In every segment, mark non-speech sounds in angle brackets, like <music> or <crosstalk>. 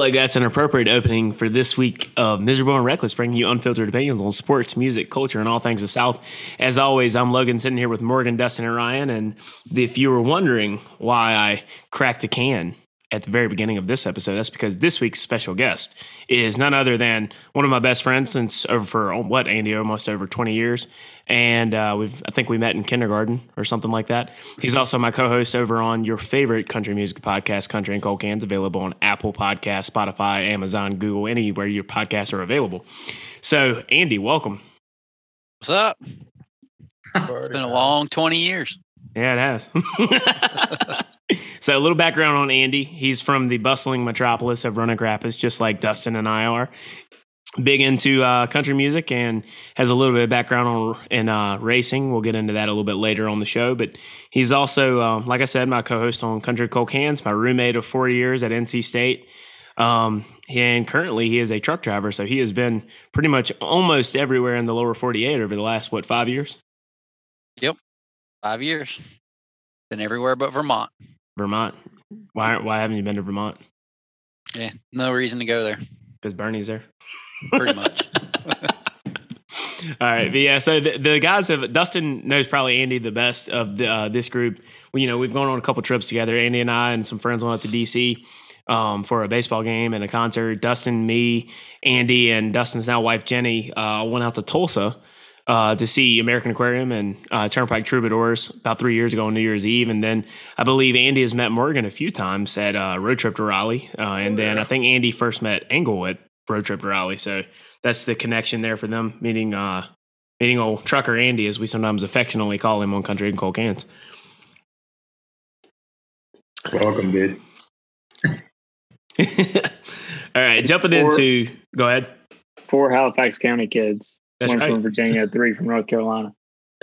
like that's an appropriate opening for this week of Miserable and Reckless, bringing you unfiltered opinions on sports, music, culture, and all things the South. As always, I'm Logan sitting here with Morgan, Dustin, and Ryan. And if you were wondering why I cracked a can at the very beginning of this episode. That's because this week's special guest is none other than one of my best friends since over for oh, what Andy almost over 20 years, and uh, we've I think we met in kindergarten or something like that. He's also my co-host over on your favorite country music podcast, Country and Cold Cans, available on Apple Podcast, Spotify, Amazon, Google, anywhere your podcasts are available. So, Andy, welcome. What's up? It's been a long 20 years. Yeah, it has. <laughs> <laughs> so, a little background on Andy. He's from the bustling metropolis of Roanoke Rapids, just like Dustin and I are. Big into uh, country music and has a little bit of background on in uh, racing. We'll get into that a little bit later on the show. But he's also, uh, like I said, my co-host on Country Cold Cans, my roommate of four years at NC State. Um, and currently he is a truck driver, so he has been pretty much almost everywhere in the lower 48 over the last what five years. Yep, five years. Been everywhere but Vermont. Vermont. Why why haven't you been to Vermont? Yeah, no reason to go there. Because Bernie's there. Pretty much. <laughs> <laughs> All right, but yeah. So the, the, guys have Dustin knows probably Andy the best of the, uh, this group. Well, you know, we've gone on a couple trips together. Andy and I and some friends went up to DC um, for a baseball game and a concert. Dustin, me, Andy, and Dustin's now wife Jenny uh, went out to Tulsa uh, to see American Aquarium and uh, Turnpike Troubadours about three years ago on New Year's Eve. And then I believe Andy has met Morgan a few times at uh, Road Trip to Raleigh. Uh, and oh, then I think Andy first met at Road Trip to Raleigh. So that's the connection there for them, meeting, uh, meeting old trucker Andy, as we sometimes affectionately call him on Country and Cold Cans. Welcome, dude. <laughs> All right, jumping four, into go ahead. Four Halifax County kids. That's one right. from Virginia, <laughs> three from North Carolina. <laughs>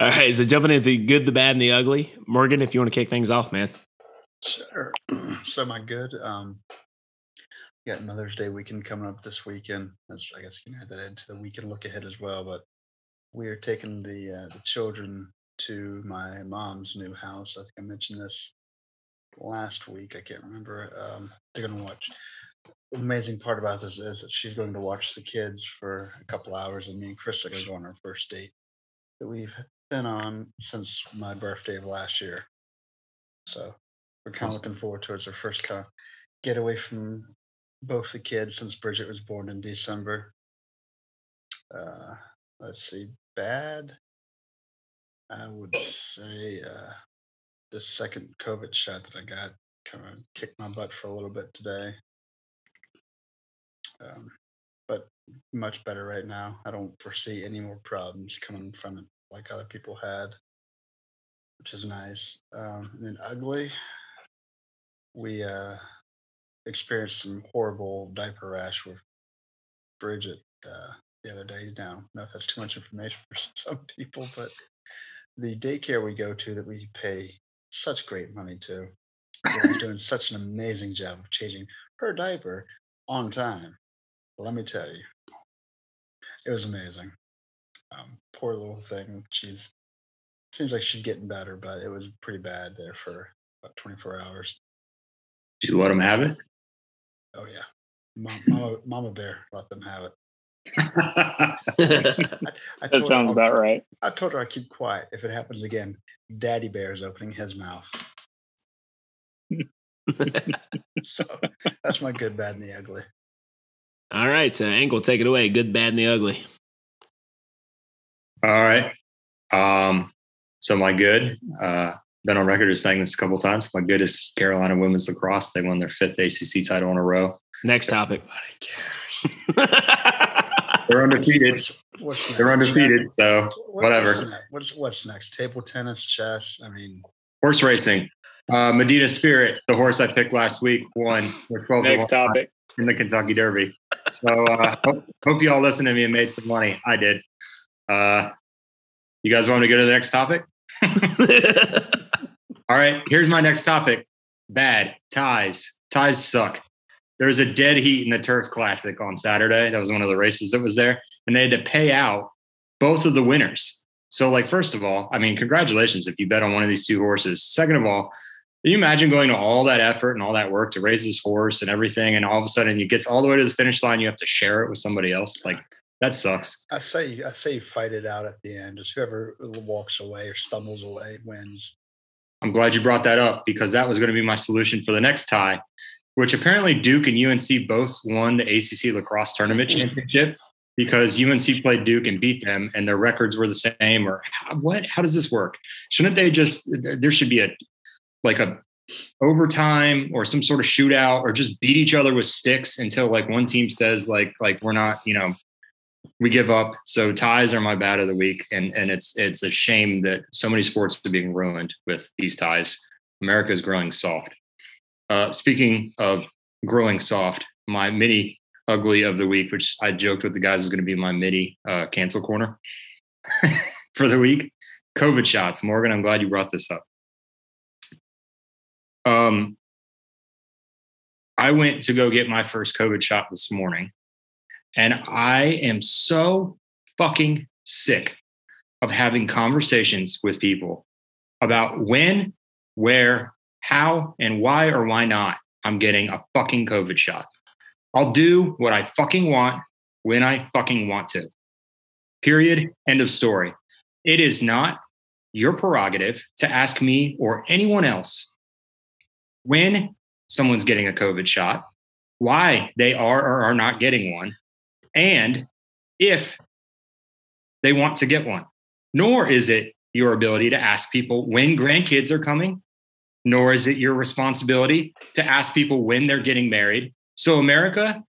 All right, so jumping into the good, the bad, and the ugly. Morgan, if you want to kick things off, man. Sure. <clears throat> So my good, um, got Mother's Day weekend coming up this weekend. That's, I guess you can add that into the weekend look ahead as well. But we are taking the uh, the children to my mom's new house. I think I mentioned this last week. I can't remember. Um, they're going to watch amazing part about this is that she's going to watch the kids for a couple hours, and me and Chris are going to go on our first date that we've been on since my birthday of last year. So we're kind of looking forward towards our first kind of getaway from both the kids since Bridget was born in December. Uh, let's see, bad. I would say uh, the second COVID shot that I got kind of kicked my butt for a little bit today um, but much better right now. I don't foresee any more problems coming from it like other people had, which is nice. Um, and then ugly, we uh, experienced some horrible diaper rash with Bridget uh, the other day. Now, I don't know if that's too much information <laughs> for some people, but the daycare we go to that we pay such great money to, they're doing such an amazing job of changing her diaper on time let me tell you, it was amazing. Um, poor little thing. She's seems like she's getting better, but it was pretty bad there for about 24 hours. Did you let them have it? Oh yeah, Mama, Mama Bear let them have it. <laughs> I, I that sounds her, about right. I told her I keep quiet. If it happens again, Daddy Bear is opening his mouth. <laughs> so that's my good, bad, and the ugly. All right, so Engel, take it away. Good, bad, and the ugly. All right. Um, so my good, uh, been on record as saying this a couple times. My good is Carolina women's lacrosse. They won their fifth ACC title in a row. Next topic. They're undefeated. What's, what's They're undefeated. So what, whatever. What's what's next? Table tennis, chess. I mean, horse racing. Uh, Medina Spirit, the horse I picked last week, won. Twelve. Next topic in the Kentucky Derby. So uh, hope, hope you all listened to me and made some money. I did. Uh, you guys want me to go to the next topic? <laughs> all right, here's my next topic. Bad ties. Ties suck. There was a dead heat in the Turf Classic on Saturday. That was one of the races that was there, and they had to pay out both of the winners. So, like, first of all, I mean, congratulations if you bet on one of these two horses. Second of all, Can you imagine going to all that effort and all that work to raise this horse and everything, and all of a sudden it gets all the way to the finish line, you have to share it with somebody else? Like that sucks. I say I say you fight it out at the end. Just whoever walks away or stumbles away wins. I'm glad you brought that up because that was going to be my solution for the next tie, which apparently Duke and UNC both won the ACC lacrosse tournament <laughs> championship because UNC played Duke and beat them, and their records were the same. Or how, what? How does this work? Shouldn't they just? There should be a like a overtime or some sort of shootout, or just beat each other with sticks until like one team says like like we're not you know we give up. So ties are my bad of the week, and and it's it's a shame that so many sports are being ruined with these ties. America is growing soft. Uh, speaking of growing soft, my mini ugly of the week, which I joked with the guys is going to be my midi uh, cancel corner <laughs> for the week. COVID shots. Morgan, I'm glad you brought this up. Um, I went to go get my first COVID shot this morning, and I am so fucking sick of having conversations with people about when, where, how, and why or why not I'm getting a fucking COVID shot. I'll do what I fucking want when I fucking want to. Period. End of story. It is not your prerogative to ask me or anyone else when someone's getting a COVID shot, why they are or are not getting one, and if they want to get one. Nor is it your ability to ask people when grandkids are coming, nor is it your responsibility to ask people when they're getting married, so, America,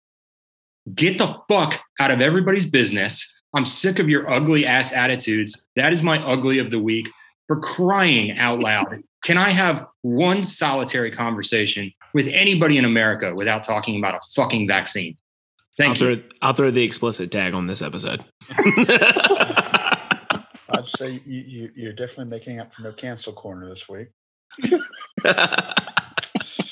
get the fuck out of everybody's business. I'm sick of your ugly ass attitudes. That is my ugly of the week for crying out <laughs> loud. Can I have one solitary conversation with anybody in America without talking about a fucking vaccine? Thank I'll you. Throw, I'll throw the explicit tag on this episode. <laughs> I'd say you, you, are definitely making up for no cancel corner this week. <laughs>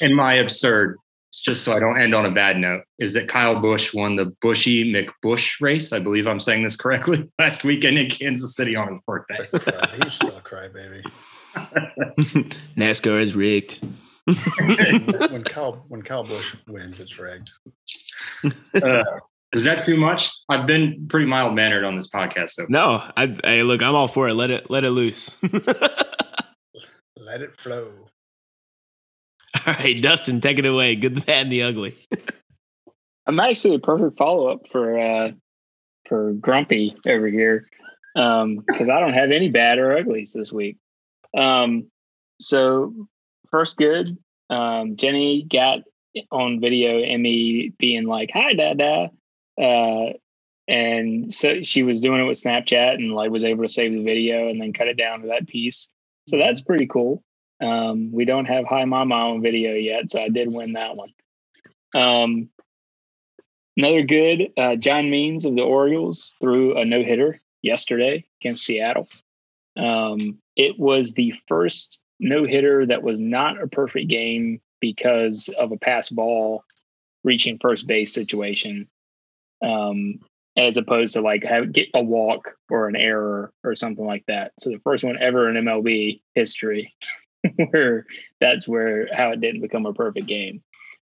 In my absurd just so I don't end on a bad note, is that Kyle Busch won the Buschy McBusch race. I believe I'm saying this correctly. <laughs> Last weekend in Kansas City on his birthday. <laughs> He's still a crybaby. <laughs> NASCAR is rigged. when Kyle when Kyle Busch wins, it's rigged. Uh, is that too much? I've been pretty mild mannered on this podcast. So no, I, I look, I'm all for it. Let it let it loose. Let it flow. <laughs> All right, Dustin, take it away. Good, the <laughs> bad, and the ugly. I'm actually a perfect follow up for uh, for Grumpy over here because um, I don't have any bad or uglies this week. Um, so first good, um, Jenny got on video Emmy being like, "Hi, Dada," uh, and so she was doing it with Snapchat and like was able to save the video and then cut it down to that piece. So that's pretty cool. Um, we don't have Hi Mama on video yet, so I did win that one. Um, another good, uh, John Means of the Orioles threw a no hitter yesterday against Seattle. Um, it was the first no hitter that was not a perfect game because of a pass ball reaching first base situation, um, as opposed to like have get a walk or an error or something like that. So the first one ever in MLB history <laughs> where that's where how it didn't become a perfect game,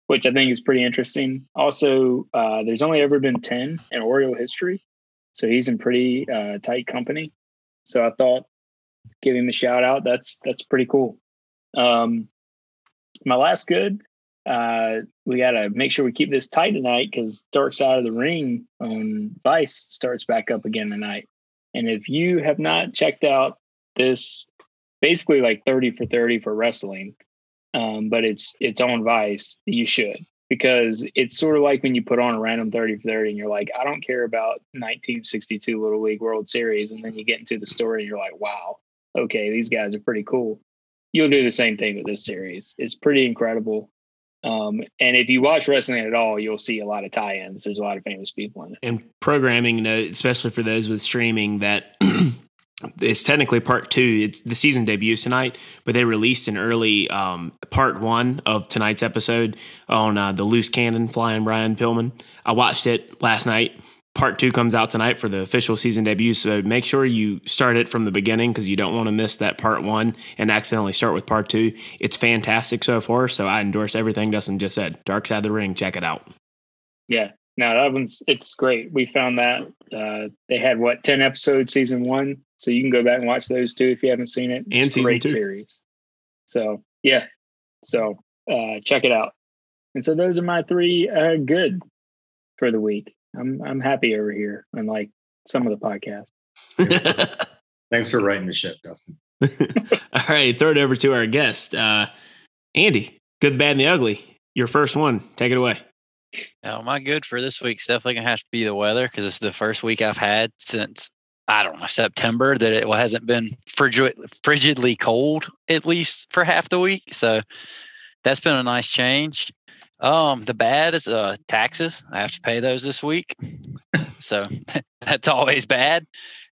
which I think is pretty interesting. Also, uh, there's only ever been 10 in Oriole history. So he's in pretty uh, tight company. So I thought give him a shout out. That's that's pretty cool. Um, my last good, uh, we got to make sure we keep this tight tonight because Dark Side of the Ring on Vice starts back up again tonight. And if you have not checked out this basically like 30 for 30 for wrestling. Um, but it's it's on Vice. You should because it's sort of like when you put on a random 30 for 30 and you're like, I don't care about 1962 Little League World Series. And then you get into the story and you're like, wow, okay, these guys are pretty cool. You'll do the same thing with this series. It's pretty incredible. Um, and if you watch wrestling at all, you'll see a lot of tie-ins. There's a lot of famous people in it. And programming, know, especially for those with streaming, that <clears throat> it's technically part two. It's the season debuts tonight, but they released an early um, part one of tonight's episode on uh, the loose cannon flying Brian Pillman. I watched it last night. part two comes out tonight for the official season debut. So make sure you start it from the beginning because you don't want to miss that part one and accidentally start with part two. It's fantastic so far. So I endorse everything Dustin just said. Dark Side of the Ring, check it out. Yeah, no, that one's it's great. We found that uh, they had what ten episodes season one, so you can go back and watch those too if you haven't seen it. And It's a season great two. series. So yeah, so uh, check it out. And so those are my three uh, good for the week. I'm I'm happy over here, unlike some of the podcasts. <laughs> Thanks for writing the ship, Dustin. <laughs> All right, throw it over to our guest, uh, Andy. Good, the bad, and the ugly. Your first one. Take it away. Oh, my good for this week's definitely gonna have to be the weather because it's the first week I've had since I don't know September that it hasn't been frigid, frigidly cold at least for half the week. So that's been a nice change. Um, the bad is uh taxes. I have to pay those this week, so <laughs> that's always bad.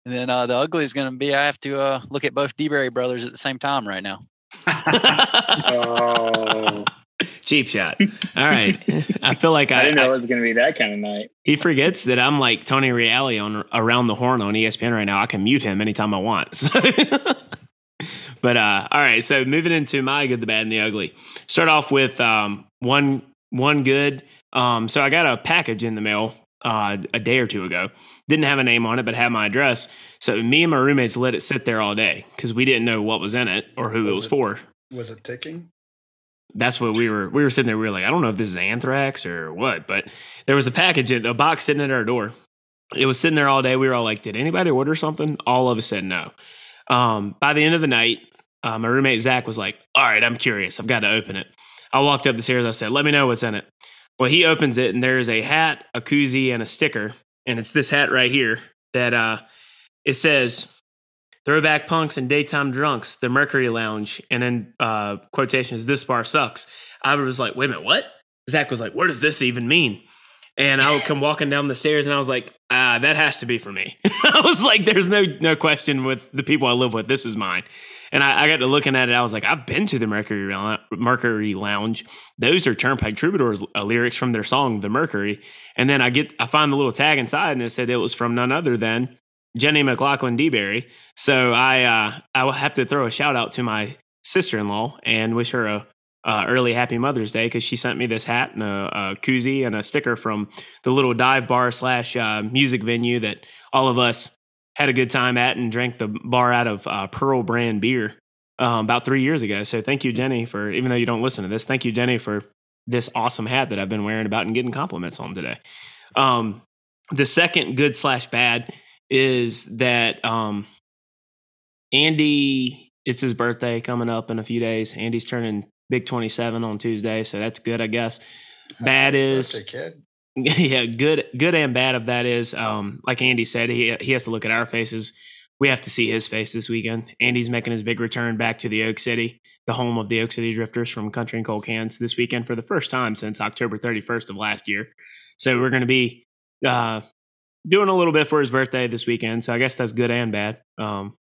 And then uh, the ugly is gonna be I have to uh look at both DeBerry brothers at the same time right now. <laughs> <laughs> Oh, <laughs> Cheap shot. All right. I feel like <laughs> I I, didn't know I- it was going to be that kind of night. he forgets that I'm like Tony Reali on Around the Horn on ESPN right now. I can mute him anytime I want. So- <laughs> but uh, all right. So moving into my good, the bad, and the ugly. Start off with um, one one good. Um, so I got a package in the mail uh, a day or two ago. Didn't have a name on it, but had my address. So me and my roommates let it sit there all day because we didn't know what was in it or who it Was was it- for. Was it ticking? That's what we were we were sitting there we were like i don't know if this is anthrax or what but there was a package a box sitting at our door. It was sitting there all day. We were all like did anybody order something? All of us said no. Um, by the end of the night uh, my roommate zach was like all right i'm curious. I've got to open it. I walked up the stairs. I said let me know what's in it. Well he opens it and there's a hat a koozie and a sticker and it's this hat right here that uh, it says Throwback punks and daytime drunks, the Mercury Lounge, and then uh, quotations, this bar sucks. I was like, wait a minute, what? Zach was like, what does this even mean? And I would come walking down the stairs and I was like, ah, that has to be for me. <laughs> I was like, there's no no question with the people I live with. This is mine. And I, I got to looking at it. I was like, I've been to the Mercury Mercury Lounge. Those are Turnpike Troubadours uh, lyrics from their song, The Mercury. And then I get, I find the little tag inside, and it said it was from none other than Jenny McLaughlin DeBerry. So I uh, I will have to throw a shout out to my sister in law and wish her a uh, early happy Mother's Day because she sent me this hat and a, a koozie and a sticker from the little dive bar slash uh, music venue that all of us had a good time at and drank the bar out of uh, Pearl brand beer um, about three years ago. So thank you, Jenny, for even though you don't listen to this, thank you, Jenny, for this awesome hat that I've been wearing about and getting compliments on today. Um, the second good slash bad is that um, Andy, it's his birthday coming up in a few days. Andy's turning big 27 on Tuesday, so that's good, I guess. Bad Happy is kid. <laughs> yeah, good good and bad of that is um, like Andy said, he he has to look at our faces. We have to see his face this weekend. Andy's making his big return back to the Oak City, the home of the Oak City Drifters from Country and Cold Cans this weekend for the first time since October 31st of last year. So we're going to be uh, doing a little bit for his birthday this weekend. So I guess that's good and bad, um,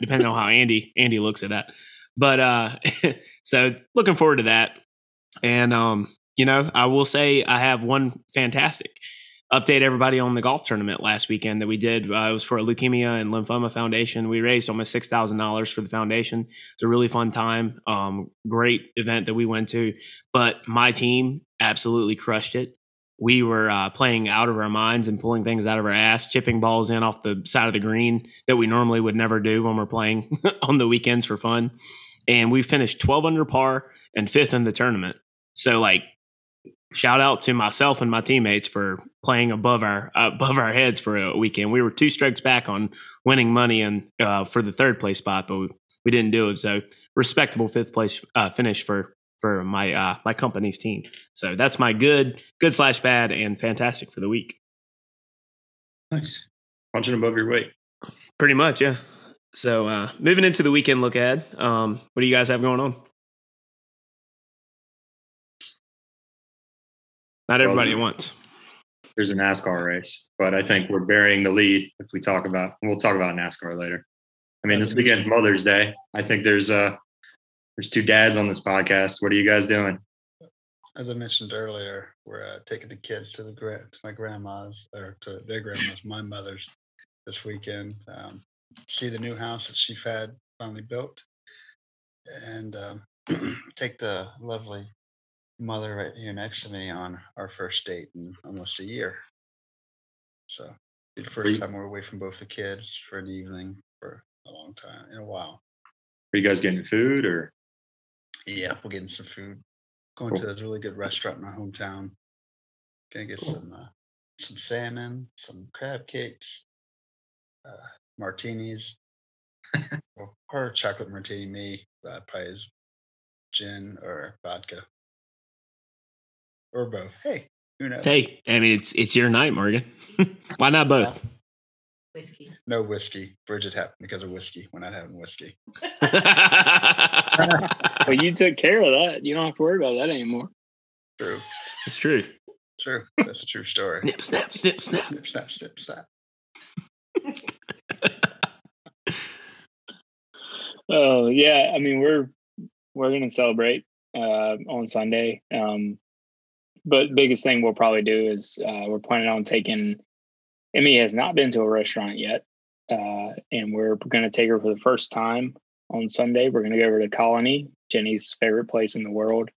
depending on how Andy Andy looks at that. But uh, <laughs> so looking forward to that. And um, you know, I will say I have one fantastic update everybody on the golf tournament last weekend that we did. Uh, it was for a Leukemia and Lymphoma Foundation. We raised almost six thousand dollars for the foundation. It's a really fun time. Um, great event that we went to, but my team absolutely crushed it. We were uh, playing out of our minds and pulling things out of our ass, chipping balls in off the side of the green that we normally would never do when we're playing <laughs> on the weekends for fun. And we finished 12 under par and fifth in the tournament. So, like, shout out to myself and my teammates for playing above our uh, above our heads for a weekend. We were two strokes back on winning money and uh, for the third place spot, but we, we didn't do it. So respectable fifth place uh, finish for for my uh, my company's team. So that's my good good slash bad and fantastic for the week. Nice. Punching above your weight. Pretty much, yeah. So uh, moving into the weekend look ahead, um, what do you guys have going on? Not everybody at once. There's a NASCAR race, but I think we're burying the lead if we talk about. We'll talk about NASCAR later. I mean, this weekend's Mother's Day. I think there's uh there's two dads on this podcast. What are you guys doing? as I mentioned earlier, we're uh, taking the kids to the to my grandma's or to their grandma's, my mother's, this weekend. Um, see the new house that she's had finally built, and um, <clears throat> take the lovely mother right here next to me on our first date in almost a year. So the first time we're away from both the kids for an evening for a long time in a while. Are you guys getting food or? Yeah, we're getting some food. Going Cool. to this really good restaurant in our hometown. Gonna get Cool. some uh, some salmon, some crab cakes, uh, martinis, or, or chocolate martini. Me, uh, probably is gin or vodka, or both. Hey, who knows? Hey, I mean it's it's your night, Morgan. <laughs> Why not both? Whiskey. No whiskey. Bridget happened because of whiskey. We're not having whiskey. <laughs> <laughs> <laughs> Well, you took care of that. You don't have to worry about that anymore. True, it's true. true. That's a true story. Snip, snap, snip, snap. Snip, snap, snip, snap. <laughs> Oh yeah, I mean we're we're gonna celebrate uh, on Sunday. Um, but biggest thing we'll probably do is uh, we're planning on taking. Emmy has not been to a restaurant yet, uh, and we're gonna take her for the first time on Sunday. We're gonna go over to Colony, Jenny's favorite place in the world,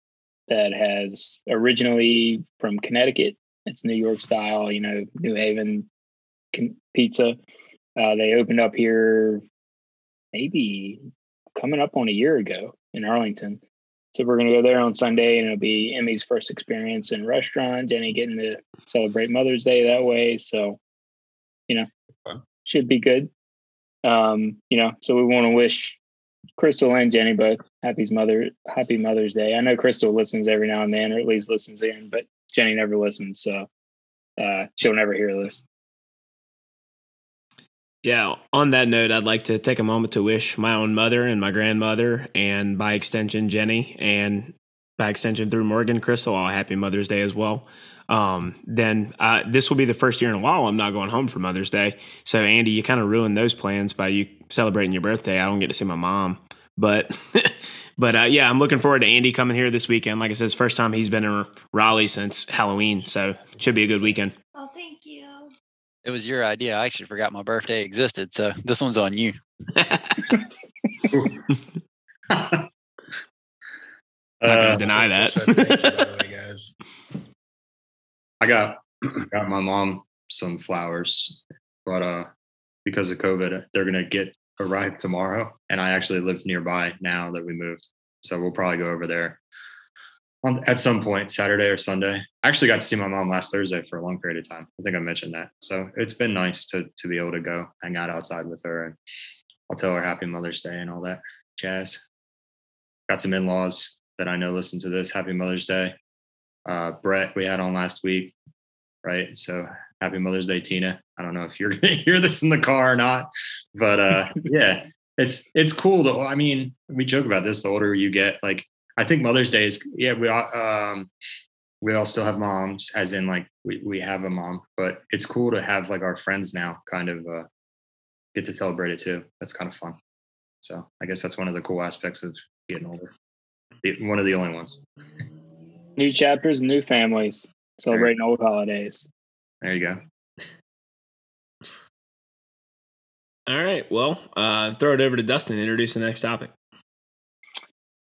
that has originally from Connecticut. It's New York style, you know, New Haven pizza. Uh, they opened up here maybe coming up on a year ago in Arlington. So we're gonna go there on Sunday, and it'll be Emmy's first experience in restaurant. Jenny getting to celebrate Mother's Day that way. So, you know, should be good. Um, you know, so we want to wish Crystal and Jenny both happy mother happy Mother's Day. I know Crystal listens every now and then, or at least listens in, but Jenny never listens, so uh, she'll never hear this. Yeah, on that note, I'd like to take a moment to wish my own mother and my grandmother, and by extension, Jenny, and by extension through Morgan Crystal, all happy Mother's Day as well. Um, then uh, this will be the first year in a while I'm not going home for Mother's Day. So, Andy, you kind of ruined those plans by you celebrating your birthday. I don't get to see my mom, but. <laughs> But uh, yeah, I'm looking forward to Andy coming here this weekend. Like I said, it's the first time he's been in Raleigh since Halloween, so should be a good weekend. Oh, thank you. It was your idea. I actually forgot my birthday existed, so this one's on you. <laughs> <laughs> Not gonna Uh, deny that. So thank you, by the way, guys. I got <clears throat> got my mom some flowers, but uh, because of COVID, they're gonna get arrived tomorrow, and I actually live nearby now that we moved, so we'll probably go over there on at some point Saturday or Sunday. I actually got to see my mom last Thursday for a long period of time. I think I mentioned that, so it's been nice to to be able to go hang out outside with her, and I'll tell her Happy Mother's Day and all that jazz. Got some in laws that I know listen to this. Happy Mother's Day uh, Brett we had on last week, right? So happy Mother's Day, Tina. I don't know if you're <laughs> gonna hear this in the car or not, but uh, <laughs> yeah, it's it's cool. To, I mean, we joke about this. The older you get, like I think Mother's Day is yeah. We all um, we all still have moms, as in like we we have a mom, but it's cool to have like our friends now kind of uh, get to celebrate it too. That's kind of fun. So I guess that's one of the cool aspects of getting older. The, one of the only ones. New chapters, new families, celebrating old holidays. There you go. <laughs> All right. Well, uh, throw it over to Dustin to introduce the next topic.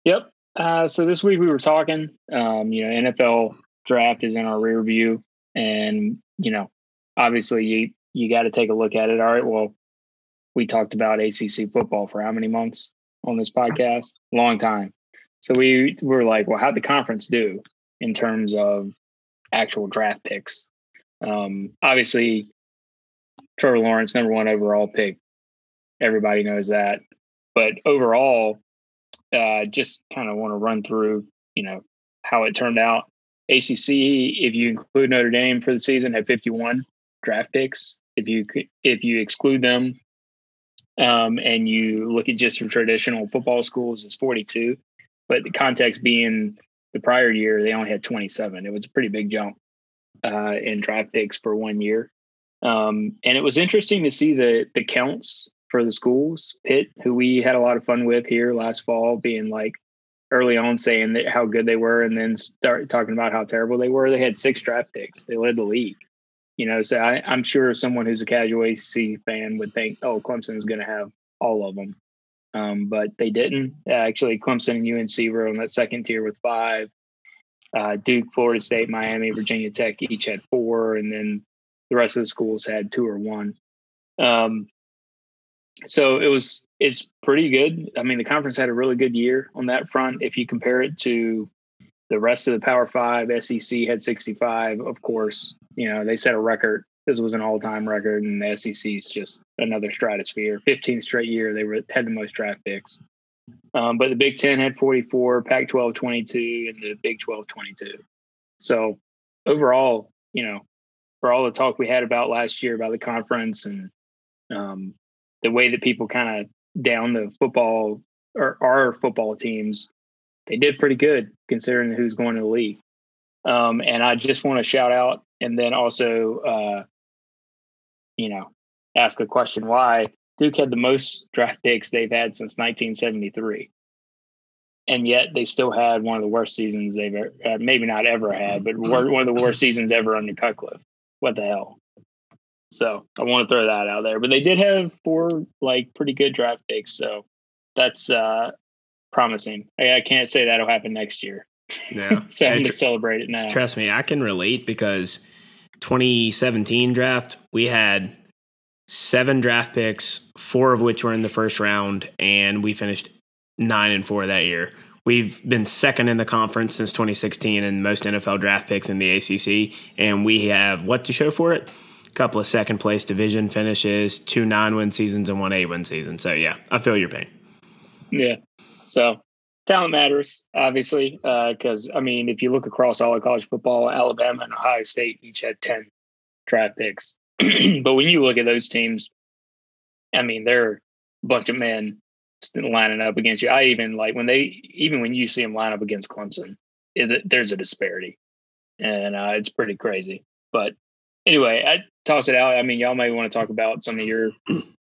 Yep. Uh, so this week we were talking, um, you know, NFL draft is in our rear view, and you know, obviously you you got to take a look at it. All right. Well, we talked about ACC football for how many months on this podcast? Long time. So we were like, well, how'd the conference do in terms of actual draft picks? Um, obviously, Trevor Lawrence, number one overall pick. Everybody knows that. But overall, uh, just kind of want to run through, you know, how it turned out. ACC, if you include Notre Dame for the season, had 51 draft picks. If you if you exclude them, um, and you look at just your traditional football schools, it's 42. But the context being the prior year, they only had 27. It was a pretty big jump uh, in draft picks for one year. Um, and it was interesting to see the the counts for the schools. Pitt, who we had a lot of fun with here last fall, being like early on saying that how good they were, and then start talking about how terrible they were. They had six draft picks. They led the league. You know, so I, I'm sure someone who's a casual ACC fan would think, "Oh, Clemson's going to have all of them," um, but they didn't. Actually, Clemson and UNC were on that second tier with five. Uh, Duke, Florida State, Miami, Virginia Tech each had four, and then the rest of the schools had two or one. Um, so it was it's pretty good. I mean, the conference had a really good year on that front. If you compare it to the rest of the Power Five, SEC had 65. Of course, you know they set a record. This was an all-time record, and the SEC is just another stratosphere. 15th straight year they were had the most draft picks. Um, but the Big Ten had 44, Pac-12 22, and the Big 12 22. So overall, you know, for all the talk we had about last year about the conference and um, the way that people kind of down the football or our football teams, they did pretty good considering who's going to the league. Um, and I just want to shout out and then also, uh, you know, ask a question why Duke had the most draft picks they've had since 1973. And yet they still had one of the worst seasons they've ever, uh, maybe not ever had, but one of the worst seasons ever under Cutcliffe. What the hell? So I want to throw that out there. But they did have four like pretty good draft picks, so that's uh promising. I, I can't say that'll happen next year. Yeah. <laughs> so I'm And gonna celebrate it now. Trust me, I can relate because 2017 draft, we had seven draft picks, four of which were in the first round, and we finished nine and four that year. We've been second in the conference since 2016 and most NFL draft picks in the ACC, and we have what to show for it? A couple of second place division finishes, two nine win seasons, and one eight win season. So yeah, I feel your pain. Yeah. So talent matters, obviously, because I mean, if you look across all of college football, Alabama and Ohio State each had ten draft picks. <clears throat> but when you look at those teams, I mean, they're a bunch of men lining up against you. I even like when they, even when you see them line up against Clemson, it, there's a disparity, and uh, it's pretty crazy. But anyway, I toss it out. I mean, y'all may want to talk about some of your,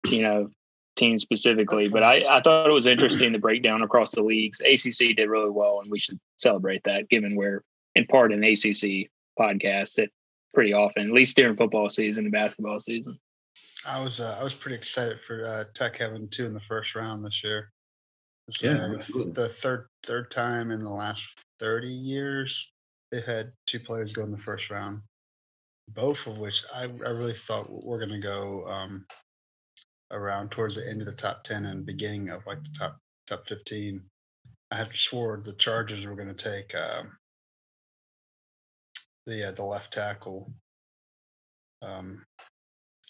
you know, teams specifically, but I, I thought it was interesting the breakdown across the leagues. ACC did really well, and we should celebrate that, given we're in part an ACC podcast that pretty often, at least during football season and basketball season. I was uh, I was pretty excited for uh, Tech having two in the first round this year. It's, Yeah, uh, the third third time in the last thirty years they've had two players go in the first round. Both of which I, I really thought were going to go um, around towards the end of the top ten and beginning of like the top top fifteen. I had swore the Chargers were going to take um, the uh, the left tackle. Um,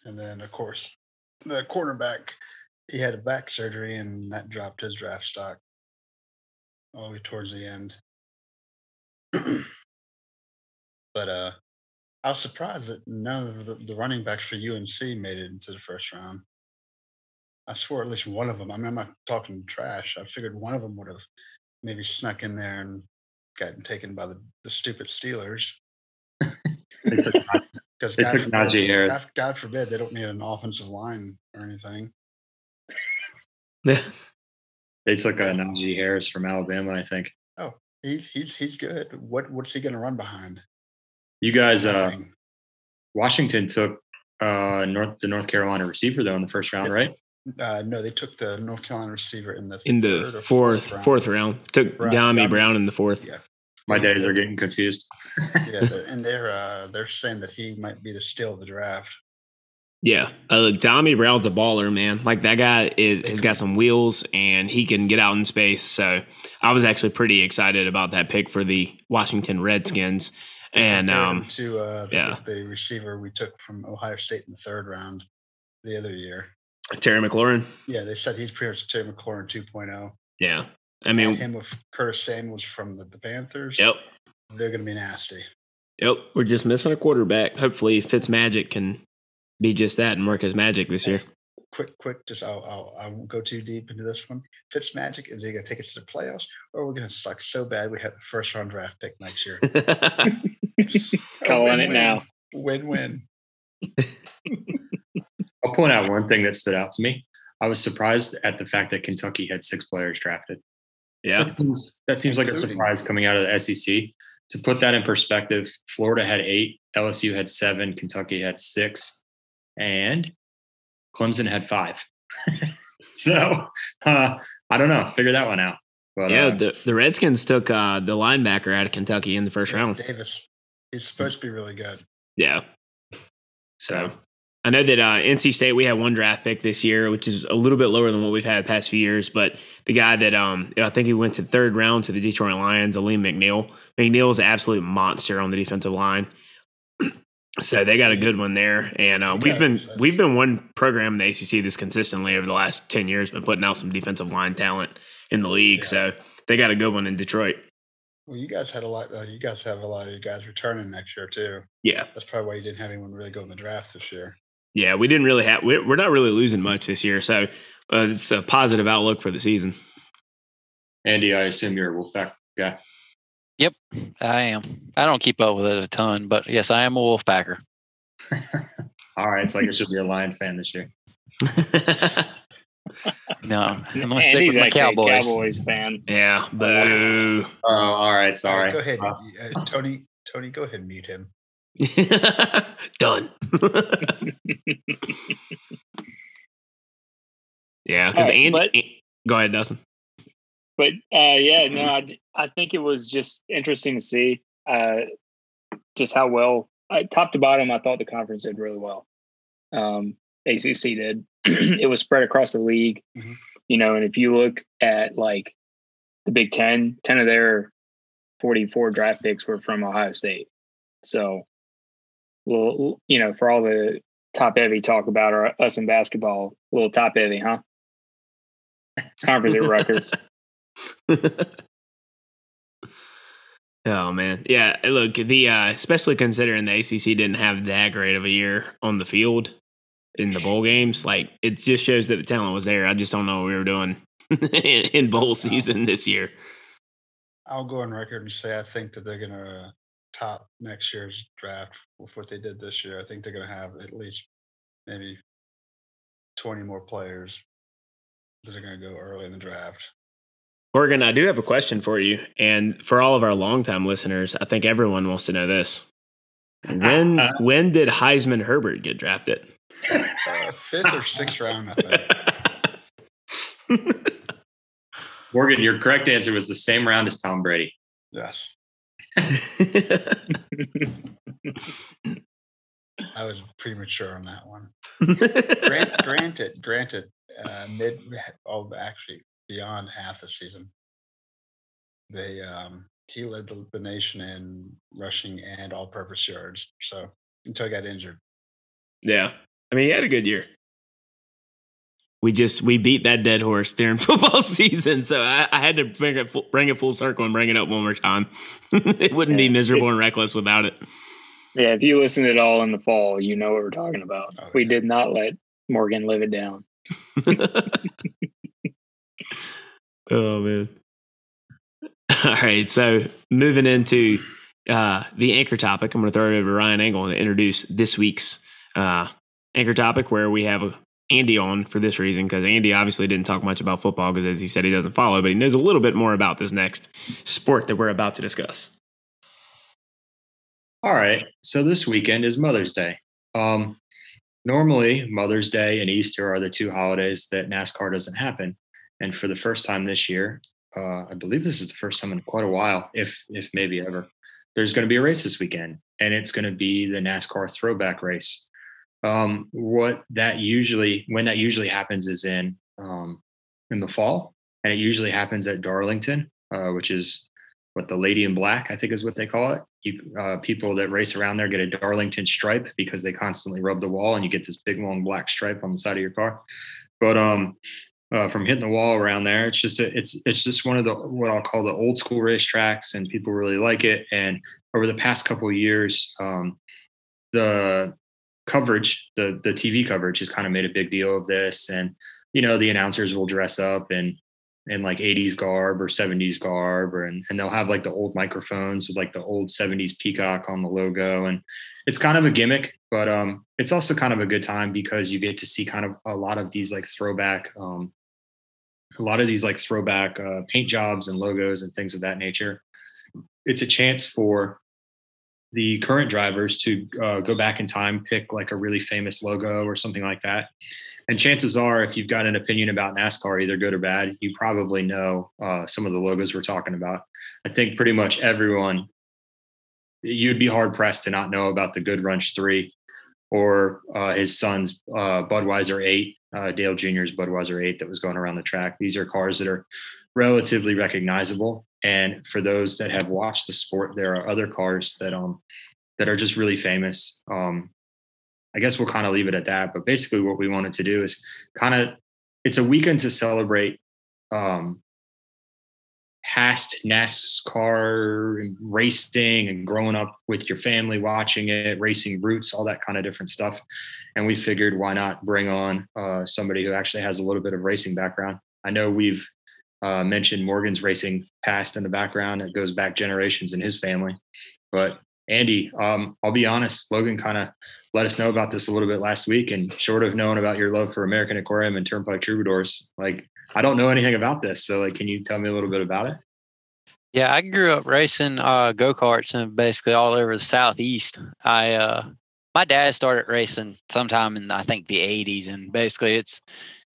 and then, of course, the cornerback, he had a back surgery and that dropped his draft stock all the way towards the end. <clears throat> but uh, I was surprised that none of the, the running backs for UNC made it into the first round. I swore at least one of them. I mean, I'm not talking trash. I figured one of them would have maybe snuck in there and gotten taken by the, the stupid Steelers. They took, Because They God, took forbid- Najee Harris. God, God forbid they don't need an offensive line or anything. <laughs> they took uh, Najee Harris from Alabama, I think. Oh, he's he's he's good. What what's he going to run behind? You guys, uh, Washington took uh, North the North Carolina receiver though in the first round, right? Uh, no, they took the North Carolina receiver in the In the third or fourth round. fourth round, took Brown- Dyami Brown- Brown in the fourth. Yeah. My days are getting confused. yeah, <laughs> they're, and they're uh, they're saying that he might be the steal of the draft. Yeah, uh, look, Dyami Brown's a baller, man. Like that guy is has got some wheels and he can get out in space. So I was actually pretty excited about that pick for the Washington Redskins. And um, to uh, the, yeah. the receiver we took from Ohio State in the third round the other year. Terry McLaurin. Yeah, they said he's pretty much Terry McLaurin 2.0. Yeah, I And mean, him with Curtis Samuels from the, the Panthers. yep, They're going to be nasty. yep. We're just missing a quarterback. Hopefully, Fitzmagic can be just that and work his magic this year. quick, quick, just I'll, I'll I won't go too deep into this one. Fitzmagic, is he gonna take us to the playoffs or we're gonna suck so bad we have the first round draft pick next year? <laughs> Calling it now. Win win. <laughs> I'll point out one thing that stood out to me. I was surprised at the fact that Kentucky had six players drafted. Yeah. That seems, that seems like a surprise coming out of the SEC. To put that in perspective, Florida had eight, LSU had seven, Kentucky had six, and Clemson had five. <laughs> so uh, I don't know. Figure that one out. But Yeah, uh, the, the Redskins took uh, the linebacker out of Kentucky in the first Yeah, round. Davis. He's supposed to be really good. Yeah. So I know that uh, NC State we had one draft pick this year, which is a little bit lower than what we've had the past few years. But the guy that um, I think he went to third round to the Detroit Lions, Alim McNeill. McNeill is an absolute monster on the defensive line. <clears throat> So they got a good one there, and uh, we've been we've been one program in the ACC that's consistently over the last ten years been putting out some defensive line talent in the league. Yeah. So they got a good one in Detroit. Well, you guys had a lot. Uh, you guys have a lot of you guys returning next year too. Yeah, That's probably why you didn't have anyone really go in the draft this year. Yeah, we didn't really have. We're we're not really losing much this year, so uh, it's a positive outlook for the season. Andy, I assume you're a Wolfpack guy. Yep, I am. I don't keep up with it a ton, but yes, I am a Wolfpacker. <laughs> All right, it's like it should be a Lions fan this year. <laughs> No, I'm gonna stick he's with my a Cowboys. Cowboys fan. yeah, boo. Oh, all right, All right, sorry. go ahead, Uh, uh, Tony. Tony, go ahead and mute him. <laughs> Done. <laughs> yeah, because Alright, Andy. but- go ahead, Dustin. But uh, yeah, no, I, I think it was just interesting to see uh, just how well, uh, top to bottom, I thought the conference did really well. Um, ACC did. <clears throat> it was spread across the league, Mhm. you know, and if you look at like the Big Ten, 10 of their 44 draft picks were from Ohio State. So, well, you know, for all the top heavy talk about our, us in basketball, a little top heavy, huh? Conference <laughs> at Rutgers. <laughs> oh man, yeah. Look, the uh, especially considering the ACC didn't have that great of a year on the field in the bowl games, like it just shows that the talent was there. I just don't know what we were doing <laughs> in bowl season this year. I'll go on record and say I think that they're gonna top next year's draft with what they did this year. I think they're gonna have at least maybe twenty more players that are gonna go early in the draft. Morgan, I do have a question for you, and for all of our longtime listeners, I think everyone wants to know this. When <laughs> when did Heisman Herbert get drafted? Uh, fifth or sixth round, I think. <laughs> Morgan, your correct answer was the same round as Tom Brady. Yes, I was premature on that one. Grant, <laughs> granted, granted, uh, mid, oh, actually beyond half the season, they um, he led the, the nation in rushing and all-purpose yards. So until he got injured, yeah, I mean, he had a good year. We just we beat that dead horse during <laughs> football season, so I, I had to bring it full, bring it full circle and bring it up one more time. <laughs> it wouldn't be Yeah. miserable and reckless without it. Yeah, if you listen to it all in the fall, you know what we're talking about. Oh, we yeah. did not let Morgan live it down. <laughs> oh man. All right, so moving into uh, the anchor topic, I'm going to throw it over to Ryan Angle and introduce this week's uh, anchor topic, where we have Andy on for this reason because Andy obviously didn't talk much about football because, as he said, he doesn't follow, but he knows a little bit more about this next sport that we're about to discuss. All right. So this weekend is Mother's Day. Um, normally, Mother's Day and Easter are the two holidays that NASCAR doesn't happen. And for the first time this year, uh, I believe this is the first time in quite a while, if if maybe ever, there's going to be a race this weekend, and it's going to be the NASCAR Throwback Race. Um, what that usually, when that usually happens, is in um, in the fall, and it usually happens at Darlington, uh, which is what the Lady in Black, I think, is what they call it. You, uh, people that race around there get a Darlington stripe because they constantly rub the wall, and you get this big long black stripe on the side of your car. But um, uh, from hitting the wall around there, it's just a, it's it's just one of the what I'll call the old school racetracks, and people really like it. And over the past couple of years, um, the coverage, the the TV coverage, has kind of made a big deal of this, and you know the announcers will dress up and in like 80s garb or 70s garb or and, and they'll have like the old microphones with like the old 70s peacock on the logo and it's kind of a gimmick but um it's also kind of a good time because you get to see kind of a lot of these like throwback um a lot of these like throwback uh, paint jobs and logos and things of that nature. It's a chance for the current drivers to uh, go back in time, pick like a really famous logo or something like that. And chances are, if you've got an opinion about NASCAR, either good or bad, you probably know uh, some of the logos we're talking about. I think pretty much everyone, you'd be hard pressed to not know about the Goodwrench 3 or uh, his son's uh, Budweiser 8, uh, Dale Jr.'s Budweiser 8 that was going around the track. These are cars that are relatively recognizable. And for those that have watched the sport, there are other cars that um that are just really famous. Um, I guess we'll kind of leave it at that. But basically, what we wanted to do is kind of it's a weekend to celebrate um, past NASCAR racing and growing up with your family watching it, racing roots, all that kind of different stuff. And we figured why not bring on uh, somebody who actually has a little bit of racing background. I know we've uh, mentioned Morgan's racing past in the background. It goes back generations in his family. But Andy, um, I'll be honest, Logan kind of let us know about this a little bit last week. And short of knowing about your love for American Aquarium and Turnpike Troubadours, like I don't know anything about this. So like, can you tell me a little bit about it? Yeah, I grew up racing uh, go karts and basically all over the southeast. I uh, my dad started racing sometime in I think the '80s, and basically it's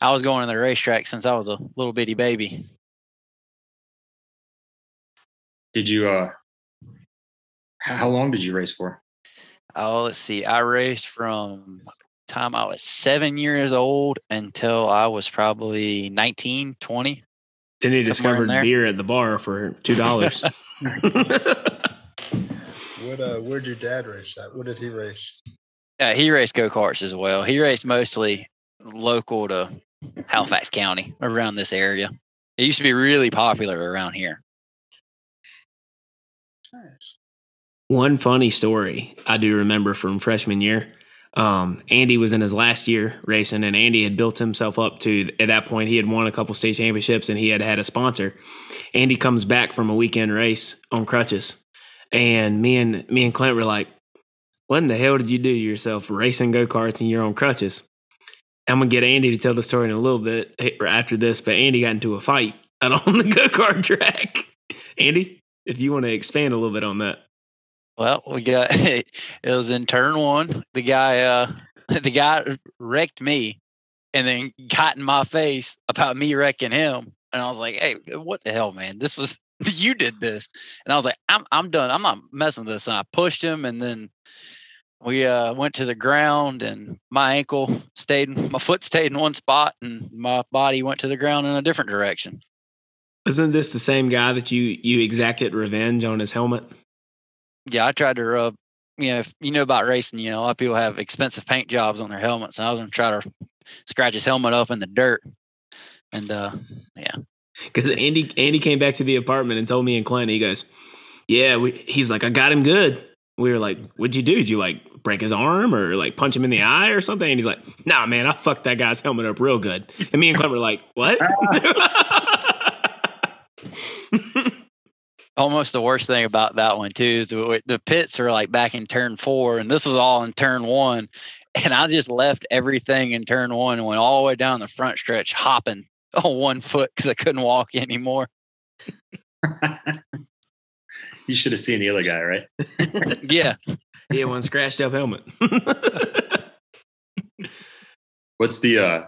I was going to the racetrack since I was a little bitty baby. Did you? uh How long did you race for? Oh, let's see. I raced from time I was seven years old until I was probably 19, 20. Then he discovered beer at the bar for two dollars. <laughs> What uh where'd your dad race at? What did he race? Uh, he raced go karts as well. He raced mostly local to Halifax County around this area. It used to be really popular around here. One funny story I do remember from freshman year. Um, Andy was in his last year racing, and Andy had built himself up to at that point. He had won a couple state championships, and he had had a sponsor. Andy comes back from a weekend race on crutches, and me and me and Clint were like, "What in the hell did you do to yourself racing go karts and you're on crutches?" I'm gonna get Andy to tell the story in a little bit eh, after this, but Andy got into a fight out <laughs> on the go kart track. Andy, if you want to expand a little bit on that. Well, we got <laughs> it was in turn one. The guy uh <laughs> the guy wrecked me and then got in my face about me wrecking him. And I was like, hey, what the hell, man? This was <laughs> you did this. And I was like, I'm I'm done. I'm not messing with this. And I pushed him and then we uh went to the ground and my ankle stayed my foot stayed in one spot and my body went to the ground in a different direction. Isn't this the same guy that you you exacted revenge on his helmet? yeah, I tried to rub. You know, if you know about racing, you know a lot of people have expensive paint jobs on their helmets, and I was gonna try to scratch his helmet up in the dirt. And uh, yeah, Because Andy Andy came back to the apartment and told me and Clint, he goes, "Yeah," we, he's like, "I got him good." We were like, "What'd you do? Did you like break his arm or like punch him in the eye or something?" And he's like, "Nah, man, I fucked that guy's helmet up real good." And me and Clint were like, "What?" <laughs> <laughs> almost the worst thing about that one too is the, the pits are like back in turn four, and this was all in turn one. <laughs> And I just left everything in turn one and went all the way down the front stretch, hopping <laughs> on one foot because I couldn't walk anymore. <laughs> You should have seen the other guy, right? Yeah, He had one scratched up helmet. What's the uh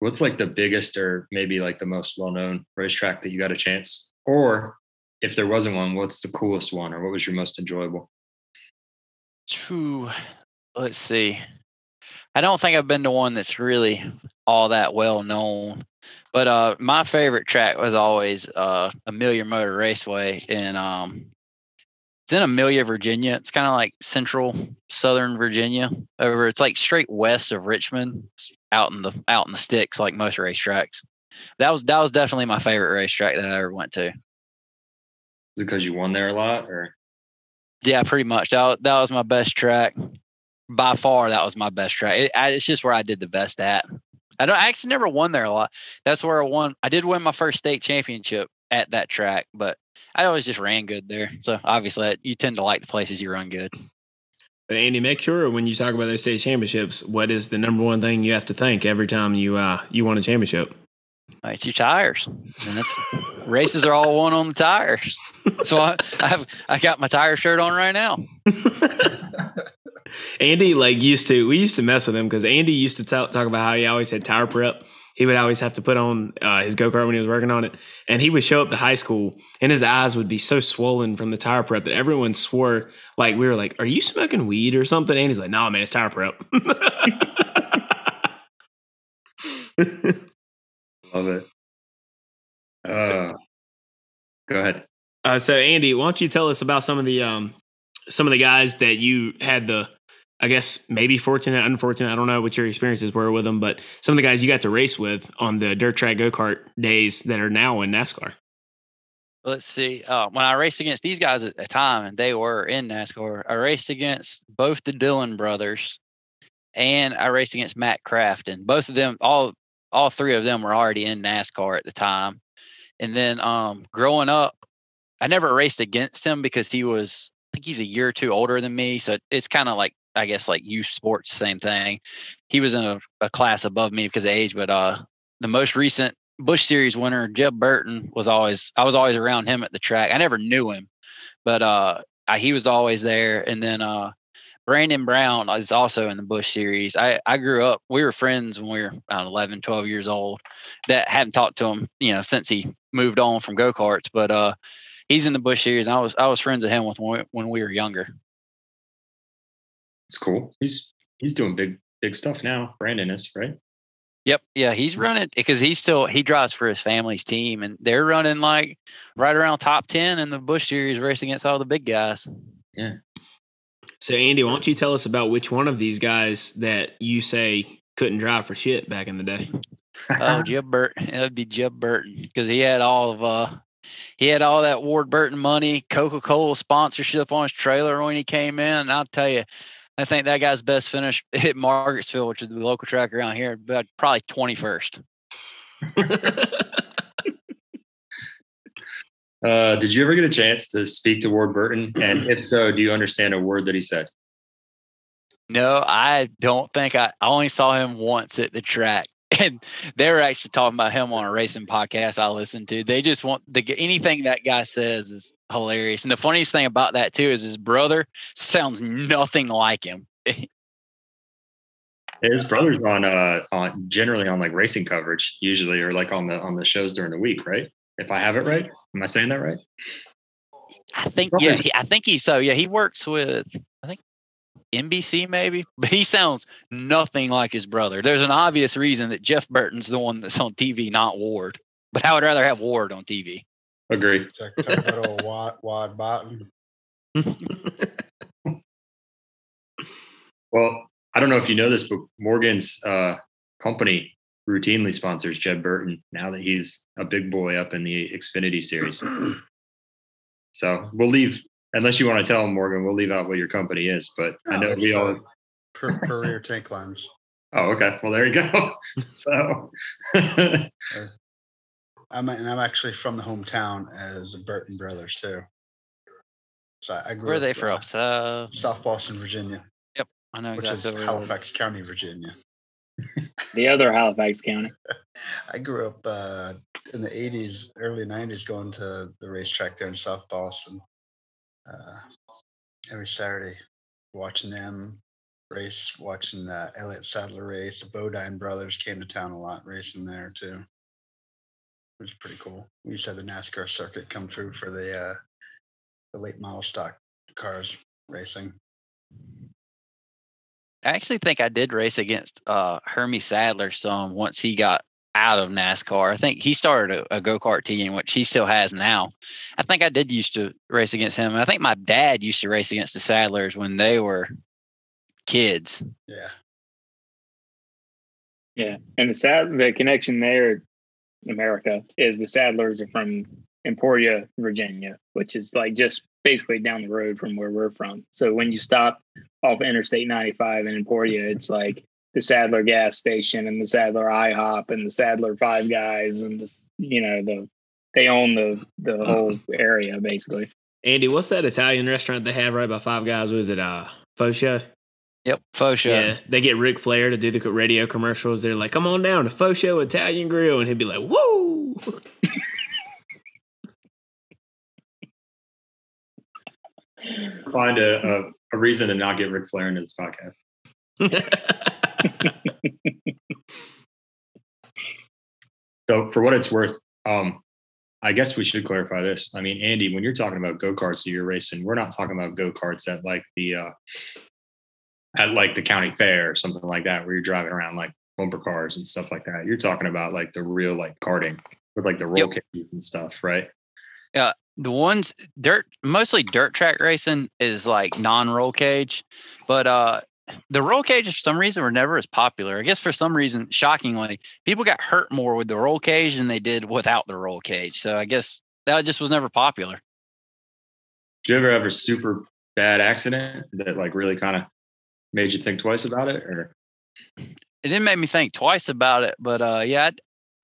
what's like the biggest or maybe like the most well known racetrack that you got a chance? Or if there wasn't one, what's the coolest one or what was your most enjoyable? Phew, let's see. I don't think I've been to one that's really all that well known. But uh, my favorite track was always uh, Amelia Motor Raceway in um, it's in Amelia, Virginia. It's kind of like central southern Virginia. Over, it's like straight west of Richmond, out in the out in the sticks, like most racetracks. That was that was definitely my favorite racetrack that I ever went to. Is it because you won there a lot or Yeah, pretty much. That that was my best track. By far, that was my best track. It, I, it's just where I did the best at. I don't I actually never won there a lot. That's where I won. I did win my first state championship at that track, but I always just ran good there. So obviously, you tend to like the places you run good. But Andy, make sure when you talk about those state championships, what is the number one thing you have to think every time you uh you won a championship? It's your tires, and that's races are all won on the tires. So I, I have I got my tire shirt on right now. <laughs> Andy like used to we used to mess with him because Andy used to talk, talk about how he always had tire prep. He would always have to put on uh, his go kart when he was working on it, and he would show up to high school and his eyes would be so swollen from the tire prep that everyone swore like we were like, "Are you smoking weed or something?" And he's like, "No, man, it's tire prep." <laughs> Love it. Uh, go ahead. Uh, so Andy, why don't you tell us about some of the um, some of the guys that you had the, I guess maybe fortunate, unfortunate, I don't know what your experiences were with them, but some of the guys you got to race with on the dirt track go kart days that are now in NASCAR. Let's see. Uh, when I raced against these guys at the time, and they were in NASCAR, I raced against both the Dillon brothers, and I raced against Matt Crafton. Both of them, all all three of them, were already in NASCAR at the time. And then um, growing up, I never raced against him because he was, I think he's a year or two older than me. So it's kind of like, I guess, like youth sports, same thing. He was in a, a class above me because of age, but uh, the most recent Busch Series winner, Jeb Burton, was always, I was always around him at the track. I never knew him, but uh, I, he was always there. And then uh, Brandon Brown is also in the Busch series. I, I grew up, we were friends when we were about 11, 12 years old. That haven't talked to him, you know, since he moved on from go karts. But uh, he's in the Busch series. I was I was friends with him with when we, when we were younger. It's cool. He's he's doing big big stuff now. Brandon is right. Yep. Yeah, he's running because he's still he drives for his family's team, and they're running like right around top ten in the Busch series, racing against all the big guys. Yeah. So Andy, why don't you tell us about which one of these guys that you say couldn't drive for shit back in the day? Oh, Jeb Burton. It would be Jeb Burton because he had all of uh he had all that Ward Burton money, Coca Cola sponsorship on his trailer when he came in. And I'll tell you, I think that guy's best finish <laughs> hit Margarettsville, which is the local track around here, but probably twenty first. <laughs> Uh, did you ever get a chance to speak to Ward Burton? And if so, do you understand a word that he said? No, I don't think I, I only saw him once at the track. And they were actually talking about him on a racing podcast I listened to. They just want the anything that guy says is hilarious. And the funniest thing about that too is his brother sounds nothing like him. <laughs> His brother's on uh on generally on like racing coverage usually or like on the on the shows during the week, right? If I have it right. Am I saying that right? I think yeah, he, I think he so yeah, he works with I think NBC maybe, <laughs> but he sounds nothing like his brother. There's an obvious reason that Jeff Burton's the one that's on TV, not Ward. But I would rather have Ward on TV. Agree. Talk, talk about old Wad, Wad Botton. <laughs> Well, I don't know if you know this, but Morgan's uh, company routinely sponsors Jeb Burton now that he's a big boy up in the Xfinity series. <clears throat> So we'll leave, unless you want to tell him, Morgan, we'll leave out what your company is. But I know it's, we all. Per, career tank climbs. Oh, okay. Well, there you go. <laughs> so, I'm and I'm actually from the hometown as the Burton brothers too. So I grew up Where are up, they from? uh, So South Boston, Virginia, Yep, I know which exactly is where it is. Halifax County, Virginia. <laughs> The other Halifax County. <laughs> I grew up uh, in the '80s, early '90s, going to the racetrack there in South Boston uh, every Saturday, watching them race, watching the Elliott Sadler race. The Bodine brothers came to town a lot, racing there too, which is pretty cool. We used to have the NASCAR circuit come through for the uh, the late model stock cars racing. I actually think I did race against uh, Hermie Sadler some once he got out of NASCAR. I think he started a, a go kart team, which he still has now. I think I did used to race against him. And I think my dad used to race against the Sadlers when they were kids. Yeah, Yeah, and the sad the connection there, America, is the Sadlers are from Emporia, Virginia, which is like just basically down the road from where we're from. So when you stop off Interstate 95 in Emporia, it's like the Sadler gas station and the Sadler IHOP and the Sadler Five Guys and this, you know, the they own the the whole area basically. Andy, what's that Italian restaurant they have right by Five Guys? Was it uh Fosha? Yep, faux show. Yeah, they get Ric Flair to do the radio commercials. They're like, "Come on down to Faux Show Italian Grill," and he'd be like, "Woo!" Find a, a, a reason to not get Ric Flair into this podcast. <laughs> So for what it's worth, um, I guess we should clarify this. I mean, Andy, when you're talking about go karts that you're racing, we're not talking about go karts at like the uh, at like the county fair or something like that, where you're driving around like bumper cars and stuff like that. You're talking about like the real like karting with like the roll cages and stuff, right? Yeah, the ones dirt mostly dirt track racing is like non-roll cage but uh the roll cages for some reason were never as popular. I guess for some reason shockingly people got hurt more with the roll cage than they did without the roll cage. So i guess that just was never popular. Did you ever have a super bad accident that like really kind of made you think twice about it? Or? It didn't make me think twice about it but uh yeah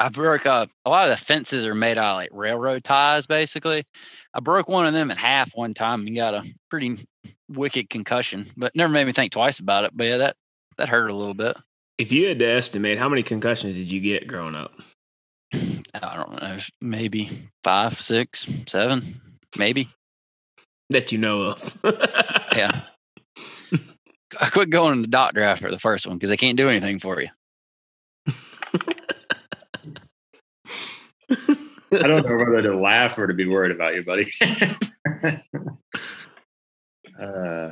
I, I broke up. A lot of the fences are made out of like railroad ties basically i broke one of them in half one time and got a pretty wicked concussion but never made me think twice about it but yeah that that hurt a little bit if you had to estimate, how many concussions did you get growing up? I don't know, maybe five, six, seven, maybe. That you know of? <laughs> Yeah. I quit going to the doctor after the first one because they can't do anything for you. <laughs> I don't <laughs> know whether to laugh or to be worried about you, buddy. <laughs> uh,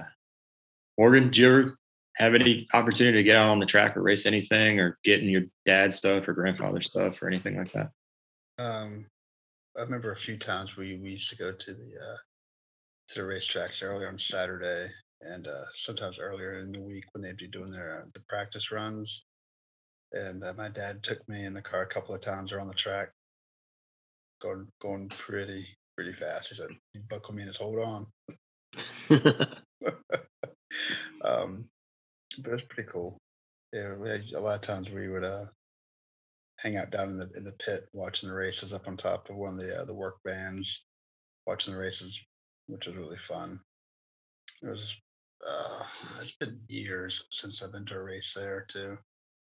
Morgan, did you ever have any opportunity to get out on the track or race anything or get in your dad's stuff or grandfather's stuff or anything like that? Um, I remember a few times we, we used to go to the uh, to the racetracks early on Saturday and uh, sometimes earlier in the week when they'd be doing their uh, the practice runs. And uh, my dad took me in the car a couple of times around the track, going going pretty pretty fast. He said, "You buckle me and just hold on." um, but it was pretty cool. Yeah, we had, a lot of times we would uh, hang out down in the in the pit watching the races up on top of one of the uh, the work bands, watching the races, which was really fun. It was. Uh, it's been years since I've been to a race there too.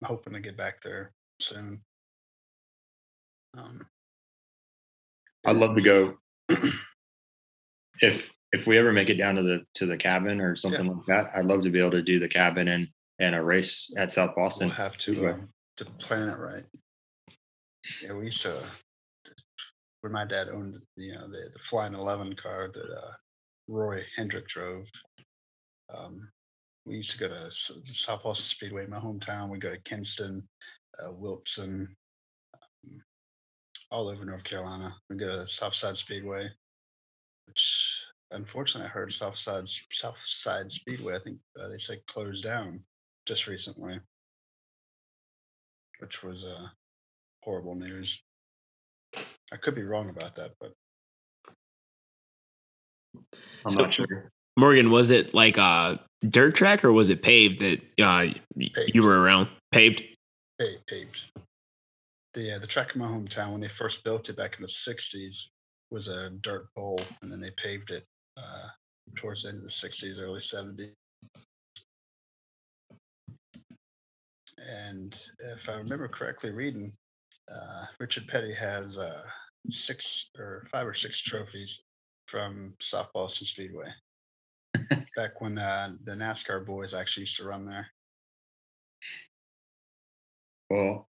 I'm hoping to get back there soon. Um, I'd love to go <clears throat> if if we ever make it down to the to the cabin or something like that. I'd love to be able to do the cabin and and a race at South Boston. We'll have to um, to plan it right. Yeah, we used to when my dad owned the you know the the Flying Eleven car that uh, Roy Hendrick drove. Um, we used to go to South Boston Speedway, my hometown. We go to Kinston, uh, Wilson, all over North Carolina. We go to Southside Speedway, which unfortunately I heard Southside Southside Speedway. I think uh, they said closed down just recently, which was uh, horrible news. I could be wrong about that, but I'm So- not sure. Morgan, was it like a dirt track or was it paved that uh, Paved. you were around? Paved. pa- paved. The uh, the track in my hometown when they first built it back in the '60s was a dirt bowl, and then they paved it uh, towards the end of the '60s, early '70s. And if I remember correctly, reading, uh, Richard Petty has uh, six or five or six trophies from South Boston Speedway. <laughs> back when uh, the NASCAR boys actually used to run there. Well,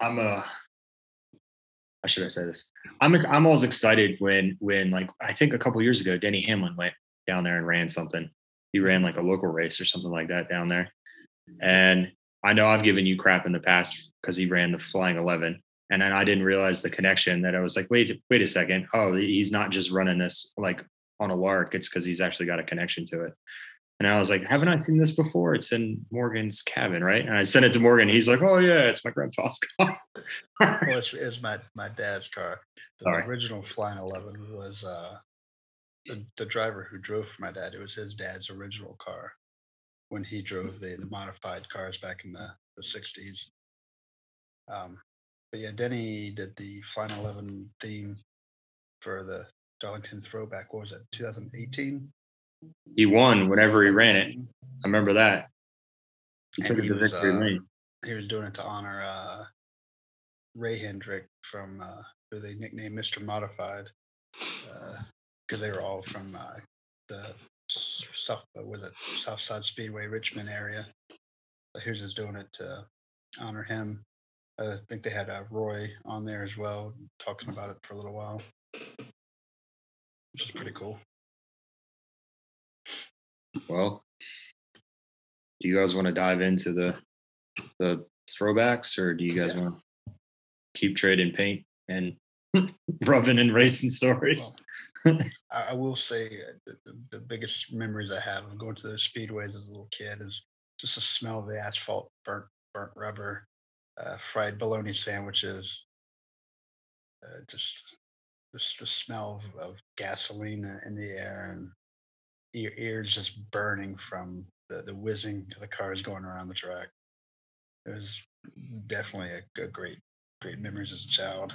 I'm uh how should I say this? I'm I'm always excited when when like I think a couple years ago Denny Hamlin went down there and ran something. He ran like a local race or something like that down there. And I know I've given you crap in the past because he ran the Flying Eleven, and then I didn't realize the connection that I was like, wait, wait a second. Oh, he's not just running this like on a lark. It's because he's actually got a connection to it. And I was like, haven't I seen this before? It's in Morgan's cabin, right? And I sent it to Morgan. He's like, oh yeah, it's my grandpa's <laughs> car. well, it's, it's my my dad's car. The Sorry. original Flying Eleven was uh, the the driver who drove for my dad. It was his dad's original car when he drove the the modified cars back in the the sixties. Um, but yeah, Denny did the Flying Eleven theme for the Darlington Throwback. What was it? 2018. He won whenever he ran it. I remember that. He And took it to was, victory uh, lane. He was doing it to honor uh, Ray Hendrick from uh, who they nicknamed Mr. Modified because they were all from uh, the South uh, was it South Side Speedway Richmond area. So he was just doing it to honor him. I think they had uh, Roy on there as well, talking about it for a little while, which is pretty cool. Well, do you guys want to dive into the the throwbacks, or do you guys Yeah. want to keep trading paint and <laughs> rubbing and racing stories? I, I will say uh, the, the, biggest memories I have of going to those speedways as a little kid is just the smell of the asphalt, burnt burnt rubber, uh, fried bologna sandwiches, uh, just this the smell of, of gasoline in- in the air and your ears just burning from the, the whizzing of the cars going around the track. It was definitely a, a great great memories as a child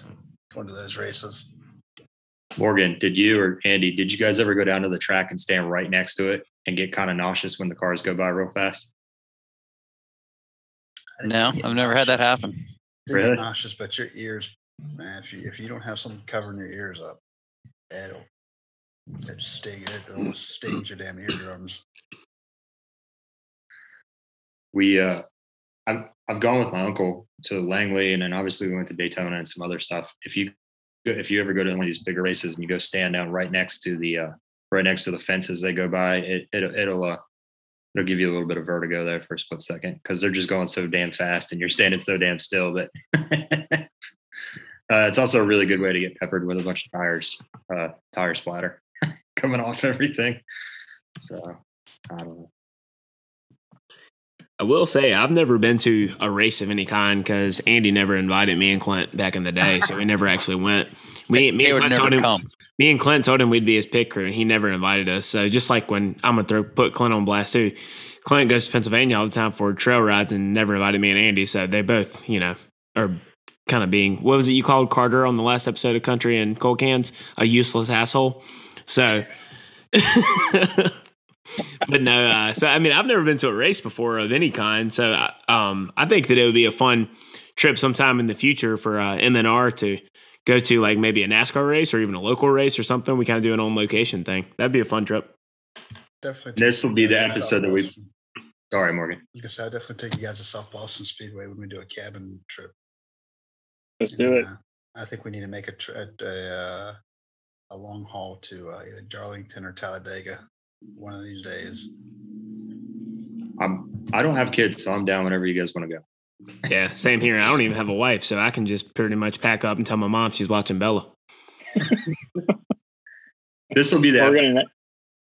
going to those races. Morgan, did you or Andy, did you guys ever go down to the track and stand right next to it and get kind of nauseous when the cars go by real fast? No, I've never had that happen. Didn't Really? nauseous, but your ears, man, if you if you don't have something covering your ears up, it'll it sting it almost stings your damn eardrums. we uh I've I've gone with my uncle to Langley and then obviously we went to Daytona and some other stuff. If you if you ever go to one of these bigger races and you go stand down right next to the uh right next to the fences they go by, it it'll it'll uh it'll give you a little bit of vertigo there for a split second because they're just going so damn fast and you're standing so damn still that <laughs> uh, it's also a really good way to get peppered with a bunch of tires, uh, tire splatter coming off <laughs> everything. So I don't know. I will say I've never been to a race of any kind because Andy never invited me and Clint back in the day, so we never actually went. Me, <laughs> me They and Clint told him. come. Me and Clint told him we'd be his pit crew, and he never invited us. So just like when I'm gonna throw put Clint on blast too, Clint goes to Pennsylvania all the time for trail rides and never invited me and Andy. So they both, you know, are kind of being what was it you called Carter on the last episode of Country and Cold Cans a useless asshole. So. <laughs> but no, uh, so I mean, I've never been to a race before of any kind, so uh, um, I think that it would be a fun trip sometime in the future for uh, MNR to go to, like maybe a NASCAR race or even a local race or something. We kind of do an on location thing. That'd be a fun trip. Definitely. This will be the guys to episode that we- Boston. Sorry, Morgan. Like I said, I'll definitely take you guys to South Boston Speedway when we do a cabin trip. Let's do it. Uh, I think we need to make a tri- a, uh, a long haul to uh, either Darlington or Talladega one of these days. I'm I don't have kids, so I'm down whenever you guys want to go. Yeah, same here. I don't even have a wife, so I can just pretty much pack up and tell my mom she's watching Bella. <laughs> This will be the We're episode, gonna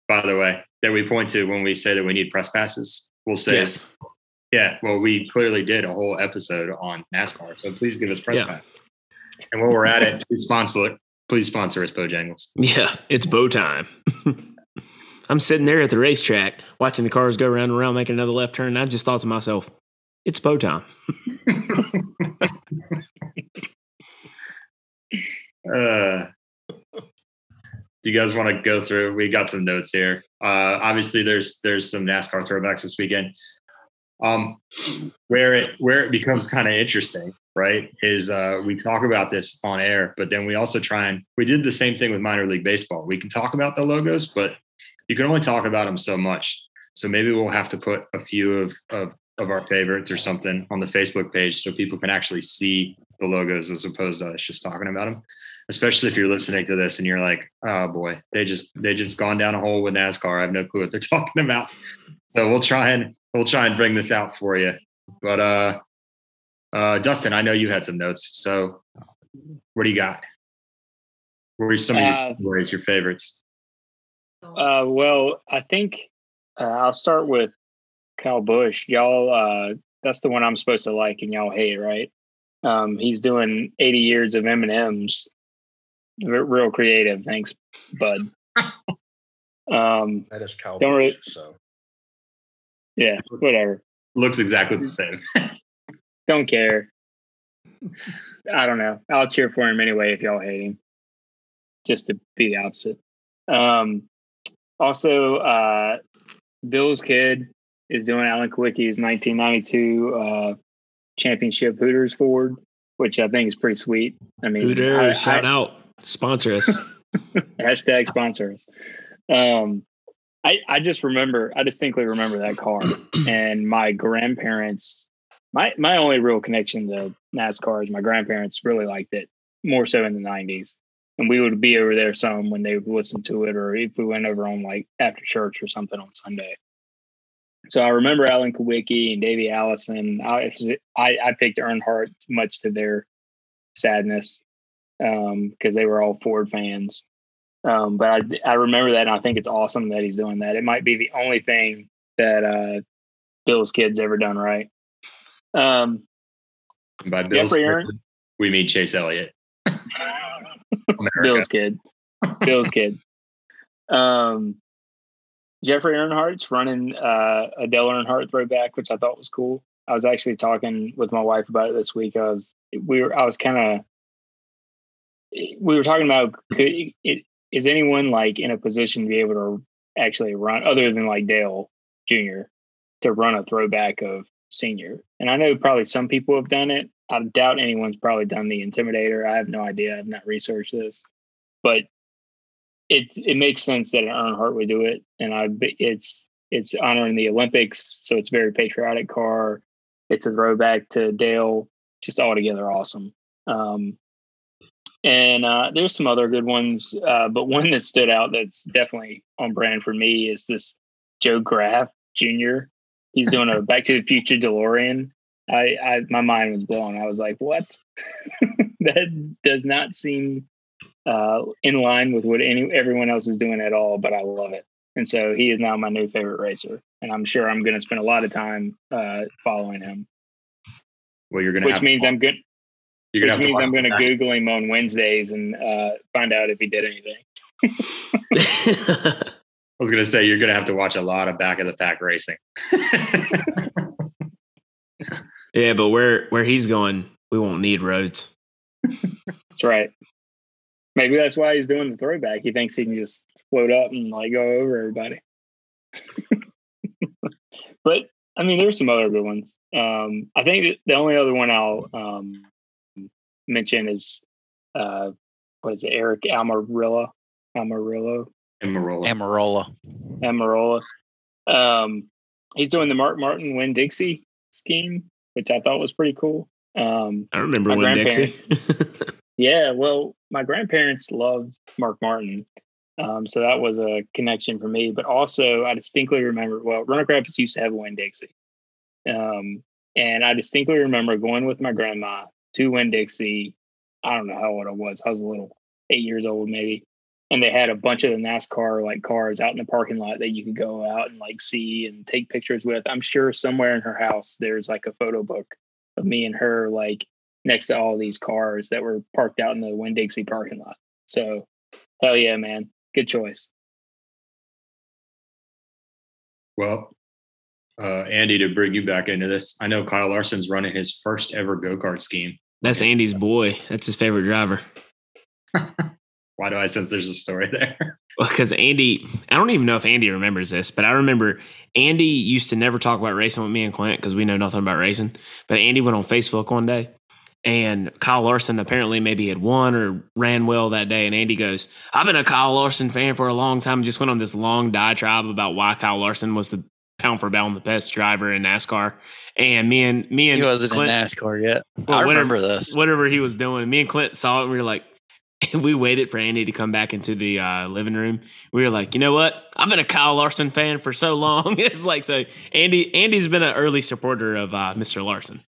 by the way, that we point to when we say that we need press passes. We'll say, Yes. yeah, well, we clearly did a whole episode on NASCAR, so please give us press Yeah. pass. And while we're at it, please sponsor it. Please sponsor us, Bojangles. Yeah, it's bow time. <laughs> I'm sitting there at the racetrack watching the cars go round and around, making another left turn. And I just thought to myself, it's bow time. <laughs> Uh, do you guys want to go through? We got some notes here. Uh, obviously, there's there's some NASCAR throwbacks this weekend. Um, where it where it becomes kind of interesting, right? Is uh, we talk about this on air, but then we also try and we did the same thing with minor league baseball. We can talk about the logos, but you can only talk about them so much. So maybe we'll have to put a few of of, of our favorites or something on the Facebook page so people can actually see the logos as opposed to us just talking about them especially if you're listening to this and you're like, oh boy, they just they just gone down a hole with NASCAR. I have no clue what they're <laughs> talking about. So we'll try and we'll try and bring this out for you. But uh uh Dustin, I know you had some notes. So what do you got? What are some of Uh, your stories, your favorites? Uh, well, I think uh, I'll start with Kyle Busch. Y'all, uh, that's the one I'm supposed to like, and y'all hate, right? Um, he's doing 80 years of M and M's. Real creative, thanks, bud. <laughs> um, That is Kyle Don't Busch, really- so yeah, whatever. Looks exactly the same. <laughs> Don't care. I don't know. I'll cheer for him anyway if y'all hate him. Just to be the opposite. Um, Also, uh, Bill's kid is doing Alan Kulwicki's 1992 uh, championship Hooters Ford, which I think is pretty sweet. I mean, Hooters, I- shout I- out, sponsor us. <laughs> hashtag sponsors. Um, I I just remember, I distinctly remember that car <clears throat> and my grandparents. My my only real connection to NASCAR is my grandparents really liked it more so in the '90s, and we would be over there some when they would listen to it, or if we went over on like after church or something on Sunday. So I remember Alan Kulwicki and Davey Allison. I I, I picked Earnhardt much to their sadness um, because they were all Ford fans. Um, but I, I remember that, and I think it's awesome that he's doing that. It might be the only thing that uh, Bill's kid's ever done right. Um, And by Bill's, Jeffrey Aaron? kid, we mean Chase Elliott. <laughs> Bill's kid, Bill's kid. Um, Jeffrey Earnhardt's running uh, a Dale Earnhardt throwback, which I thought was cool. I was actually talking with my wife about it this week. I was we were I was kind of we were talking about could it, is anyone like in a position to be able to actually run other than like Dale Jr. to run a throwback of senior. And I know probably some people have done it. I doubt anyone's probably done the Intimidator. I have no idea. I've not researched this, but it it makes sense that an Earnhardt would do it, and I it's it's honoring the Olympics, so it's very patriotic car. It's a throwback to Dale, just altogether awesome. Um, and uh, there's some other good ones, uh, but one that stood out that's definitely on brand for me is this Joe Graf Jr. He's doing a <laughs> Back to the Future DeLorean. I, I my mind was blown. I was like, "What? <laughs> that does not seem uh, in line with what any everyone else is doing at all." But I love it, and so he is now my new favorite racer, and I'm sure I'm going to spend a lot of time uh, following him. Well, you're gonna Which have means to, I'm good. You're gonna Which have to means I'm going to. Google him on Wednesdays and uh, find out if he did anything. <laughs> I was gonna say you're gonna have to watch a lot of back of the pack racing. yeah, but where where he's going, we won't need roads. That's right. Maybe that's why he's doing the throwback. He thinks he can just float up and like go over everybody. <laughs> but I mean, there's some other good ones. Um, I think the only other one I'll um, mention is uh, what is it? Eric Almarillo, Almarillo, And Marola. Amarola. Amarola. Um, he's doing the Mark Martin Winn Dixie scheme, which I thought was pretty cool. Um, I remember My Winn Dixie. <laughs> Yeah, well, my grandparents loved Mark Martin. Um, so that was a connection for me. But also, I distinctly remember, well, Roanoke Rapids used to have a Winn Dixie. Um, and I distinctly remember going with my grandma to Winn Dixie. I don't know how old I was. I was a little, eight years old maybe. And they had a bunch of the NASCAR like cars out in the parking lot that you could go out and like see and take pictures with. I'm sure somewhere in her house there's like a photo book of me and her like next to all these cars that were parked out in the Winn Dixie parking lot. So, hell yeah, man, good choice. Well, uh, Andy, to bring you back into this, I know Kyle Larson's running his first ever go kart scheme. That's Andy's boy. That's his favorite driver. <laughs> Why do I sense there's a story there? <laughs> Well, because Andy, I don't even know if Andy remembers this, but I remember Andy used to never talk about racing with me and Clint because we know nothing about racing. But Andy went on Facebook one day and Kyle Larson apparently maybe had won or ran well that day. And Andy goes, I've been a Kyle Larson fan for a long time. Just went on this long diatribe about why Kyle Larson was the pound for pound the best driver in NASCAR. And me and me and He wasn't Clint, in NASCAR yet. Well, I whatever- remember this. whatever he was doing. Me and Clint saw it and we were like, <laughs> we waited for Andy to come back into the uh, living room. We were like, you know what? I've been a Kyle Larson fan for so long. <laughs> it's like so. Andy Andy's been an early supporter of uh, Mr. Larson.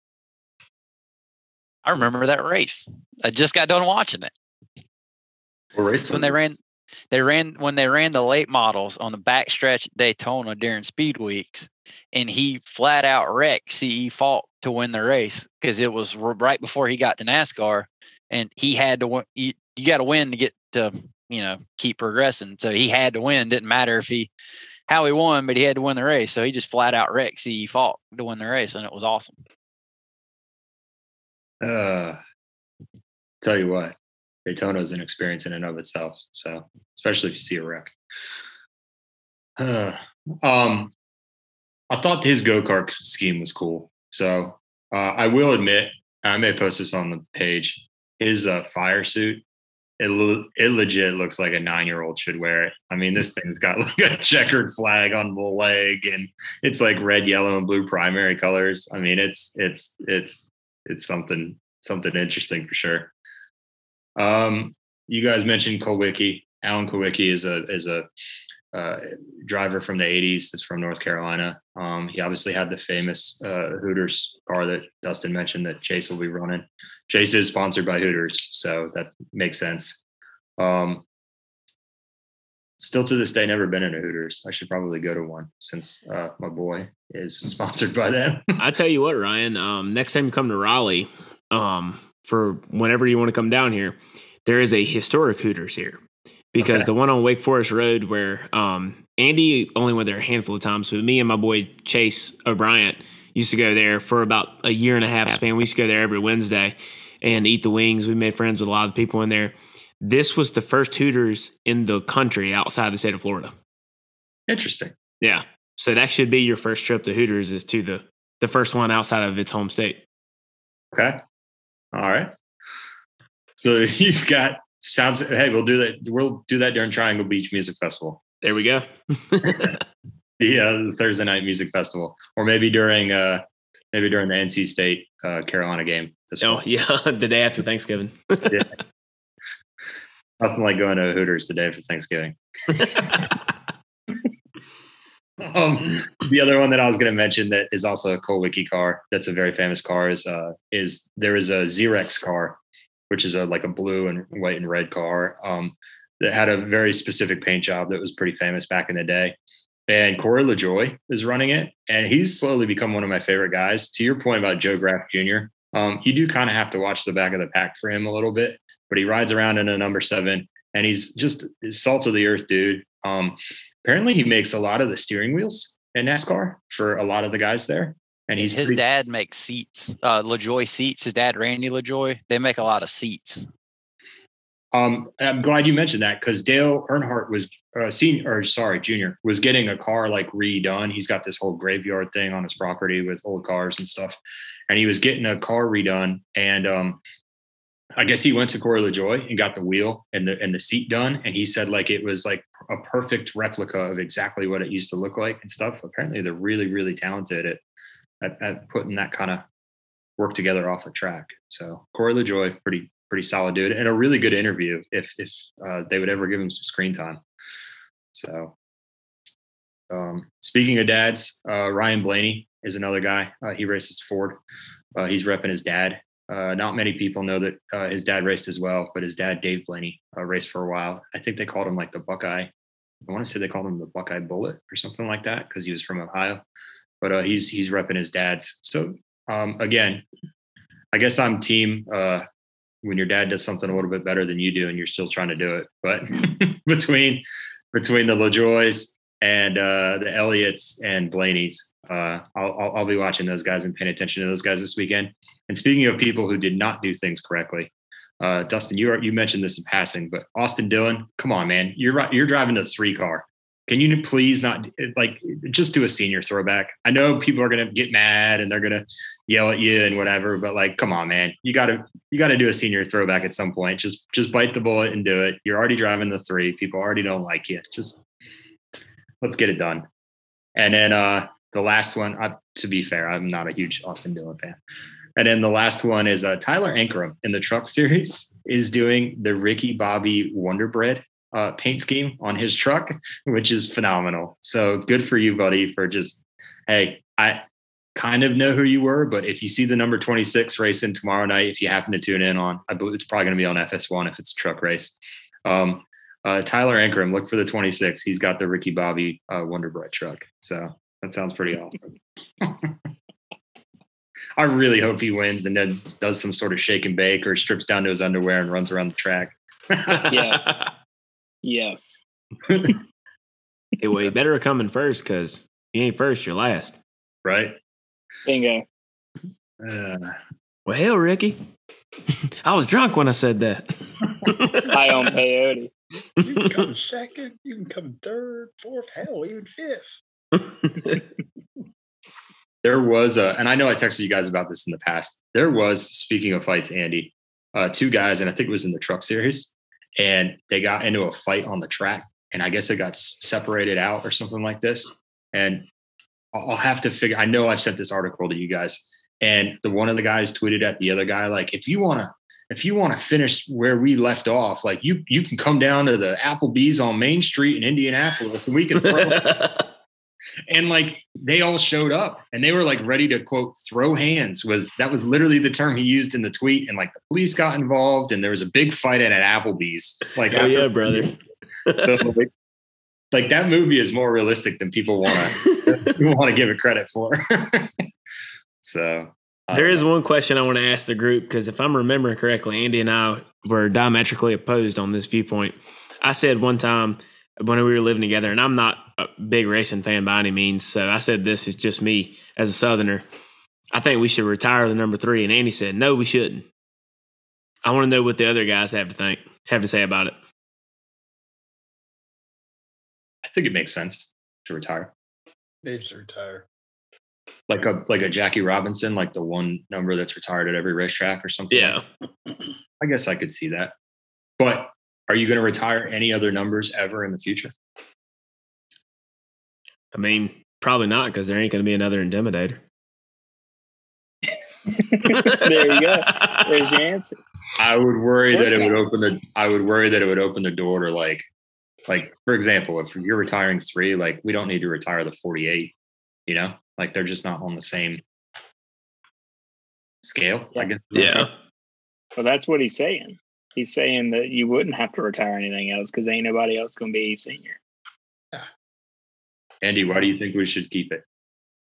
I remember that race. I just got done watching it. What race when they it? ran they ran when they ran the late models on the backstretch at Daytona during speed weeks and he flat out wrecked CE Falk to win the race because it was right before he got to NASCAR and he had to win you, you got to win to get to you know keep progressing so he had to win didn't matter if he how he won but he had to win the race so he just flat out wrecked CE Falk to win the race and it was awesome. Uh, tell you what, Daytona is an experience in and of itself. So, especially if you see a wreck. Uh, <sighs> um, I thought his go kart scheme was cool. So uh, I will admit, I may post this on the page. His uh, fire suit, it, it legit looks like a nine year old should wear it. I mean, this thing's got <laughs> like a checkered flag on the leg, and it's like red, yellow, and blue primary colors. I mean, it's it's it's it's something something interesting for sure. Um, you guys mentioned Kulwicki. Alan Kulwicki is a is a uh, driver from the 80s. It's from North Carolina. Um, he obviously had the famous uh, Hooters car that Dustin mentioned that Chase will be running. Chase is sponsored by Hooters, so that makes sense. Um, still to this day, never been in a Hooters. I should probably go to one since uh, my boy is sponsored by them. I tell you what, Ryan. Um, next time you come to Raleigh, um, for whenever you want to come down here, there is a historic Hooters here because Okay. the one on Wake Forest Road where um, Andy only went there a handful of times, but me and my boy Chase O'Brien used to go there for about a year and a half span. We used to go there every Wednesday and eat the wings. We made friends with a lot of people in there. This was the first Hooters in the country outside the state of Florida. Interesting. Yeah. So that should be your first trip to Hooters is to the the first one outside of its home state. Okay. All right. So <laughs> you've got sounds. Hey, we'll do that. We'll do that during Triangle Beach Music Festival. There we go. <laughs> the, uh, the Thursday night music festival, or maybe during uh, maybe during the NC State uh, Carolina game. This Oh fall. <laughs> yeah, the day after Thanksgiving. Nothing like going to Hooters the day after Thanksgiving. <laughs> Um, the other one that I was going to mention that is also a Kulwicki car. That's a very famous car. Is uh, is there is a Xerox car, which is a like a blue and white and red car. Um, that had a very specific paint job that was pretty famous back in the day. And Corey LaJoie is running it, and he's slowly become one of my favorite guys. To your point about Joe Graf Jr., um, you do kind of have to watch the back of the pack for him a little bit, but he rides around in a number seven, and he's just salt of the earth dude. Um, apparently, he makes a lot of the steering wheels in NASCAR for a lot of the guys there, and he's his pretty- dad makes seats. Uh, LaJoie seats. His dad, Randy LaJoie, they make a lot of seats. Um, I'm glad you mentioned that because Dale Earnhardt was uh, senior, or sorry, junior, was getting a car like redone. He's got this whole graveyard thing on his property with old cars and stuff, and he was getting a car redone. And um, I guess he went to Corey LaJoie and got the wheel and the and the seat done, and he said like it was like a perfect replica of exactly what it used to look like and stuff. Apparently, they're really really talented at at, at putting that kind of work together off the track. So Corey LaJoie, pretty pretty solid dude, and a really good interview if if uh, they would ever give him some screen time. So, um, speaking of dads, uh, Ryan Blaney is another guy. Uh, he races Ford. Uh, he's repping his dad. Uh, not many people know that uh, his dad raced as well, but his dad, Dave Blaney, uh, raced for a while. I think they called him like the Buckeye. I want to say they called him the Buckeye Bullet or something like that because he was from Ohio. But uh, he's he's repping his dad's. So um, again, I guess I'm team uh, when your dad does something a little bit better than you do and you're still trying to do it. But <laughs> between between the LaJoies and uh, the Elliotts and Blaney's, uh, I'll, I'll, be watching those guys and paying attention to those guys this weekend. And speaking of people who did not do things correctly, uh, Dustin, you are, you mentioned this in passing, but Austin Dillon, come on, man, you're you're driving the three car. Can you please not like just do a senior throwback? I know people are gonna get mad and they're gonna yell at you and whatever, but like, come on, man, you gotta you gotta do a senior throwback at some point. Just just bite the bullet and do it. You're already driving the three. People already don't like you. Just let's get it done. And then uh the last one, uh, to be fair, I'm not a huge Austin Dillon fan. And then the last one is uh, Tyler Ankrum in the truck series <laughs> is doing the Ricky Bobby Wonder Bread uh, paint scheme on his truck, which is phenomenal. So good for you, buddy, for just, hey, I kind of know who you were, but if you see the number 26 racing tomorrow night, if you happen to tune in on, I believe it's probably going to be on FS1 if it's a truck race. Um, uh, Tyler Ankrum, look for the 26. He's got the Ricky Bobby uh, Wonder Bread truck. So that sounds pretty awesome. <laughs> I really hope he wins and then does some sort of shake and bake or strips down to his underwear and runs around the track. <laughs> Yes. Yes. <laughs> Hey, well, you better come in first because you ain't first, you're last. right? Bingo. Uh, Well, hell, Ricky. I was drunk when I said that. I own peyote. You can come <laughs> second. You can come third, fourth, hell, even fifth. <laughs> There was a, and I know I texted you guys about this in the past. There was, speaking of fights, Andy, uh, two guys, and I think it was in the truck series, and they got into a fight on the track, and I guess it got separated out or something like this. And I'll have to figure. I know I've sent this article to you guys, and the one of the guys tweeted at the other guy like, if you want to. If you want to finish where we left off, like you, you can come down to the Applebee's on Main Street in Indianapolis, and we can throw <laughs> and like they all showed up and they were like ready to quote throw hands was that was literally the term he used in the tweet and like the police got involved and there was a big fight at an applebee's like oh yeah, brother. <laughs> so like, like that movie is more realistic than people want to want to give it credit for <laughs> so There know. one question I want to ask the group because if I'm remembering correctly, Andy and I were diametrically opposed on this viewpoint. I said one time when we were living together, and I'm not a big racing fan by any means, so I said this is just me as a Southerner. I think we should retire the number three, and Andy said no, we shouldn't. I want to know what the other guys have to think, have to say about it. i think it makes sense to retire Needs to retire. Like a like a jackie robinson like the one number that's retired at every racetrack or something Yeah, <clears throat> I guess I could see that. But are you going to retire any other numbers ever in the future? I mean probably not because there ain't going to be another Intimidator. there you go. <laughs> There's your answer. I would worry that it would open the I would worry that it would open the door to like like for example, if you're retiring 3, like we don't need to retire the 48, you know? Like they're just not on the same scale, I Yeah. guess. Yeah. Well, that's what he's saying. He's saying that you wouldn't have to retire anything else because ain't nobody else going to be senior. Andy, why do you think we should keep it?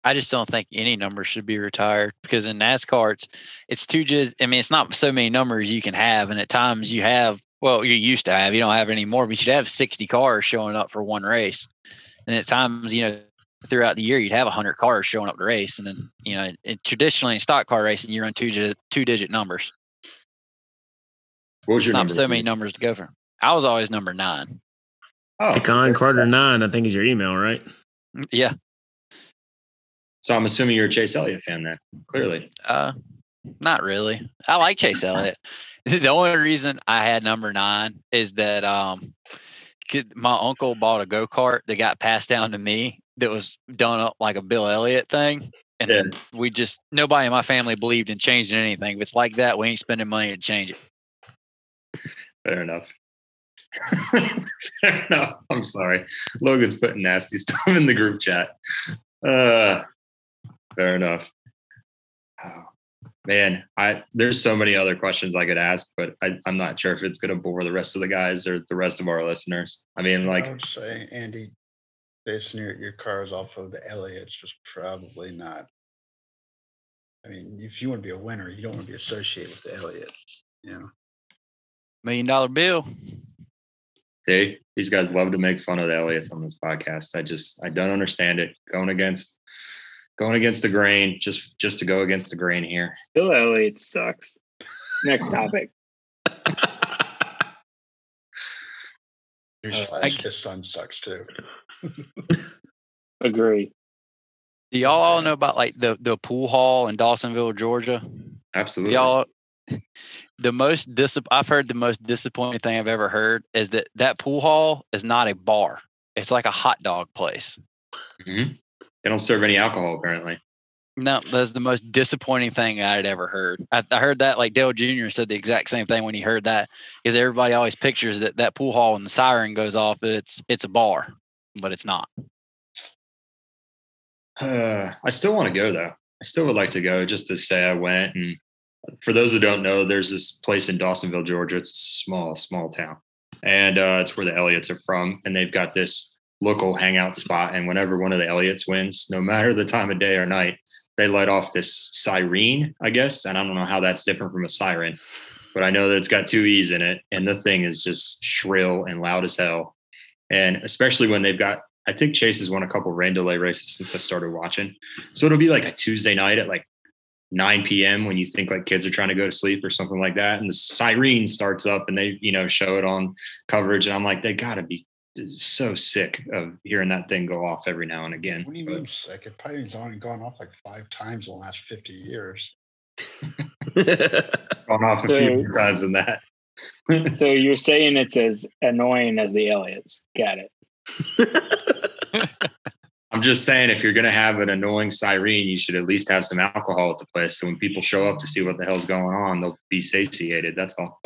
I just don't think any number should be retired because in NASCAR, it's it's too just. I mean, it's not so many numbers you can have, and at times you have. Well, you used to have. You don't have any more, but you should have sixty cars showing up for one race, and at times, you know, throughout the year, you'd have hundred cars showing up to race, and then you know, it, traditionally in stock car racing, you run two digit, two digit numbers. What was It's your not number? so many numbers to go for. I was always number nine. Oh, Icon Carter nine, I think is your email, right? Yeah. so I'm assuming you're a Chase Elliott fan then. Clearly. Uh, not really. I like Chase Elliott. <laughs> the only reason I had number nine is that um, my uncle bought a go kart that got passed down to me that was done up like a Bill Elliott thing, and Yeah. then we just nobody in my family believed in changing anything. If it's like that, we ain't spending money to change it. Fair enough. <laughs> Fair enough. I'm sorry. Logan's putting nasty <laughs> stuff in the group chat. Uh, fair enough. Oh, man, I there's so many other questions I could ask, but I, I'm not sure if it's going to bore the rest of the guys or the rest of our listeners. I mean, I like, would say, Andy, basing your, your cars off of the Elliotts was probably not. I mean, if you want to be a winner, you don't want to be associated with the Elliotts. You know, Million dollar bill. see, these guys love to make fun of the Elliotts on this podcast. I just I don't understand it. Going against going against the grain, just just to go against the grain here. Bill Elliott sucks. Next topic. Newsflash, his son sucks too. <laughs> Agree. Do y'all all know about like the the pool hall in Dawsonville, Georgia? Absolutely. Y'all, <laughs> the most dis- I've heard the most disappointing thing I've ever heard is that that pool hall is not a bar. It's like a hot dog place. Mhm. They don't serve any alcohol apparently. No, that's the most disappointing thing I'd ever heard. I, I heard that like Dale Jr. said the exact same thing when he heard that because everybody always pictures that that pool hall when the siren goes off, it's it's a bar, but it's not. Uh, I still want to go though. I still would like to go just to say I went. And for those that don't know, there's this place in Dawsonville, Georgia. It's a small, small town, and uh, it's where the Elliotts are from. And they've got this local hangout spot. And whenever one of the Elliotts wins, no matter the time of day or night, they light off this siren, I guess. And I don't know how that's different from a siren, but I know that it's got two E's in it, and the thing is just shrill and loud as hell. And especially when they've got I think Chase has won a couple rain delay races since I started watching. So it'll be like a Tuesday night at like 9 p.m. when you think like kids are trying to go to sleep or something like that. And the siren starts up and they, you know, show it on coverage. And I'm like, they gotta be so sick of hearing that thing go off every now and again. What do you But- mean sick? It probably has only gone off like five times in the last 50 years. <laughs> gone off a So- few more times than that. <laughs> So you're saying it's as annoying as the Elliotts. Got it. <laughs> I'm just saying, if you're going to have an annoying siren, you should at least have some alcohol at the place. So when people show up to see what the hell's going on, they'll be satiated. That's all.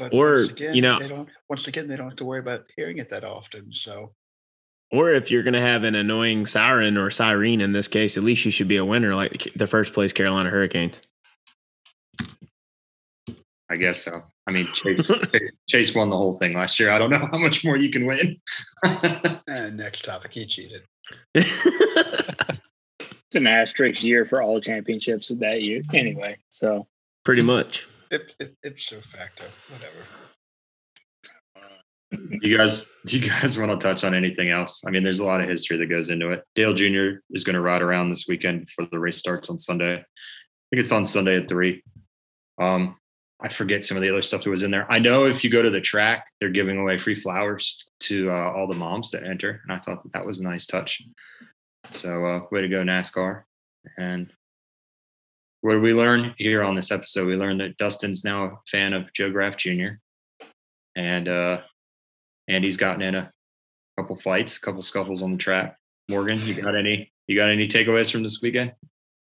But Or, once again, you know- they don't. Once again, they don't have to worry about hearing it that often. So or if you're going to have an annoying siren or siren in this case, at least you should be a winner like the first place Carolina Hurricanes. I guess so. I mean, Chase, <laughs> Chase, Chase won the whole thing last year. I don't know <laughs> how much more you can win. and <laughs> eh, next topic, he cheated. It's an asterisk year for all championships of that year. Anyway, so Pretty much. If, if, ipso facto, whatever. Do you guys, do you guys <laughs> want to touch on anything else? I mean, there's a lot of history that goes into it. Dale Jr. is going to ride around this weekend before the race starts on Sunday. I think it's on Sunday at three. Um, I forget some of the other stuff that was in there. I know if you go to the track, they're giving away free flowers to uh, all the moms that enter, and I thought that that was a nice touch. So, uh, way to go, NASCAR! And what did we learn here on this episode? We learned that Dustin's now a fan of Joe Graf Jr. and uh, Andy's gotten in a couple fights, a couple scuffles on the track. Morgan, you got any? You got any takeaways from this weekend?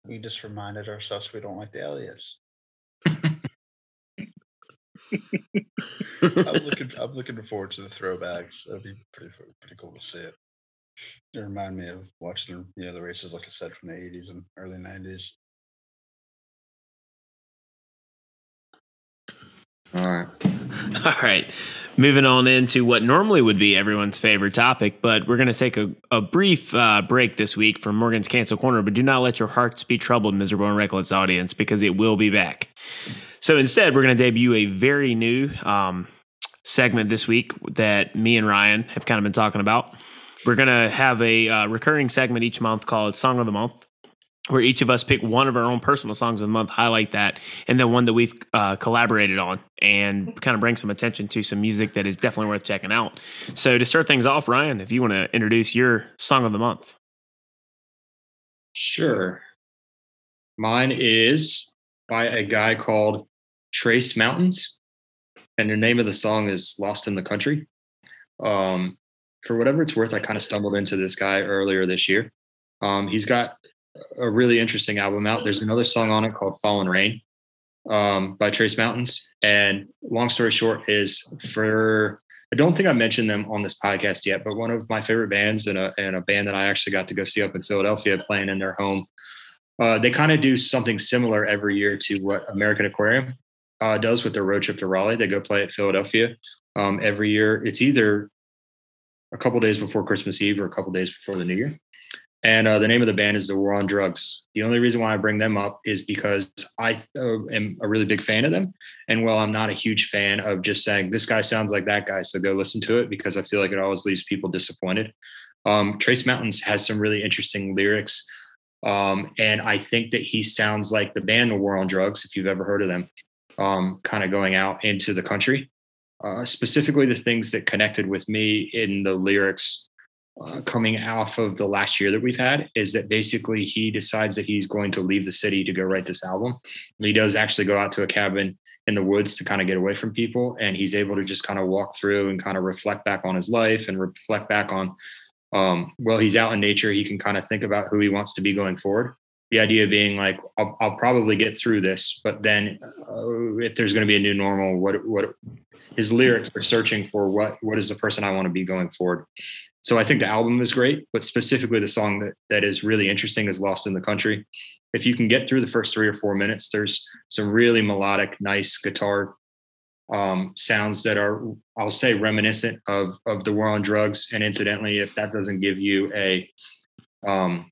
We just reminded ourselves we don't like the Elliotts. <laughs> I'm looking. I'm looking forward to the throwbacks. That'd be pretty pretty cool to see it. It remind me of watching you know the races, like I said, from the '80s and early '90s. All right. <laughs> All right. Moving on into what normally would be everyone's favorite topic, but we're going to take a, a brief uh, break this week from Morgan's Cancel Corner. But do not let your hearts be troubled, miserable and reckless audience, because it will be back. So instead, we're going to debut a very new um, segment this week that me and Ryan have kind of been talking about. We're going to have a uh, recurring segment each month called Song of the Month where each of us pick one of our own personal songs of the month, highlight that, and then one that we've uh, collaborated on, and kind of bring some attention to some music that is definitely worth checking out. So to start things off, Ryan, if you want to introduce your song of the month. Sure. Mine is by a guy called Trace Mountains, and the name of the song is Lost in the Country. Um, for whatever it's worth, I kind of stumbled into this guy earlier this year. Um, he's got a really interesting album out. There's another song on it called Fallen Rain um, by Trace Mountains. And long story short is for I don't think I mentioned them on this podcast yet, but one of my favorite bands and a, and a band that I actually got to go see up in Philadelphia playing in their home. Uh, they kind of do something similar every year to what American Aquarium uh, does with their road trip to Raleigh. They go play at Philadelphia um, every year. It's either a couple days before Christmas Eve or a couple days before the New Year. And uh, the name of the band is The War on Drugs. The only reason why I bring them up is because I uh, am a really big fan of them. And while I'm not a huge fan of just saying this guy sounds like that guy, so go listen to it because I feel like it always leaves people disappointed. Um, Trace Mountains has some really interesting lyrics. Um, and I think that he sounds like the band The War on Drugs, if you've ever heard of them, um, kind of going out into the country. Uh, specifically, the things that connected with me in the lyrics uh, coming off of the last year that we've had is that basically he decides that he's going to leave the city to go write this album. And he does actually go out to a cabin in the woods to kind of get away from people. And he's able to just kind of walk through and kind of reflect back on his life and reflect back on, um, well, he's out in nature. He can kind of think about who he wants to be going forward. The idea being like, I'll, I'll probably get through this, but then uh, if there's going to be a new normal, what, what his lyrics are searching for, what, what is the person I want to be going forward? So I think the album is great, but specifically the song that, that is really interesting is Lost in the Country. If you can get through the first three or four minutes, there's some really melodic, nice guitar um, sounds that are, I'll say, reminiscent of of the War on Drugs. And incidentally, if that doesn't give you a um,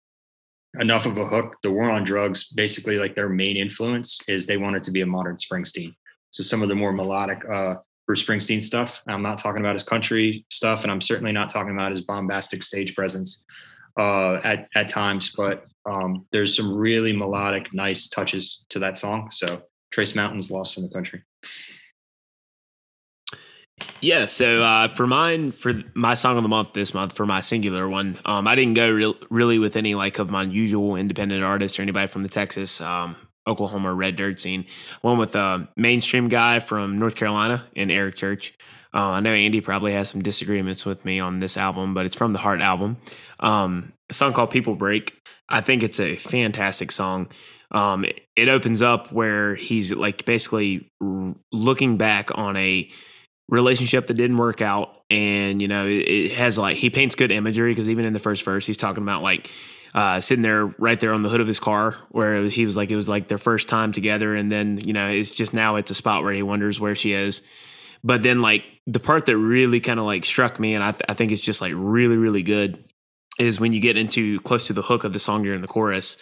enough of a hook, the War on Drugs, basically like their main influence is they wanted to be a modern Springsteen. So some of the more melodic uh, Bruce Springsteen stuff. I'm not talking about his country stuff, and I'm certainly not talking about his bombastic stage presence uh, at at times. But Um, there's some really melodic, nice touches to that song. So Trace Mountains, Lost in the Country. Yeah, so uh, for mine, for my song of the month this month, for my singular one, um, I didn't go real, really with any like of my usual independent artists or anybody from the Texas, um, Oklahoma red dirt scene. One with a mainstream guy from North Carolina and Eric Church. Uh, I know Andy probably has some disagreements with me on this album, but it's from the Heart album. Um, a song called People Break. I think it's a fantastic song. Um, it, it opens up where he's like basically r- looking back on a relationship that didn't work out and you know it, it has like he paints good imagery because even in the first verse he's talking about like uh, sitting there right there on the hood of his car where he was like it was like their first time together. And then you know it's just now it's a spot where he wonders where she is. But then like the part that really kind of like struck me and I, th- I think it's just like really really good is when you get into close to the hook of the song during the chorus.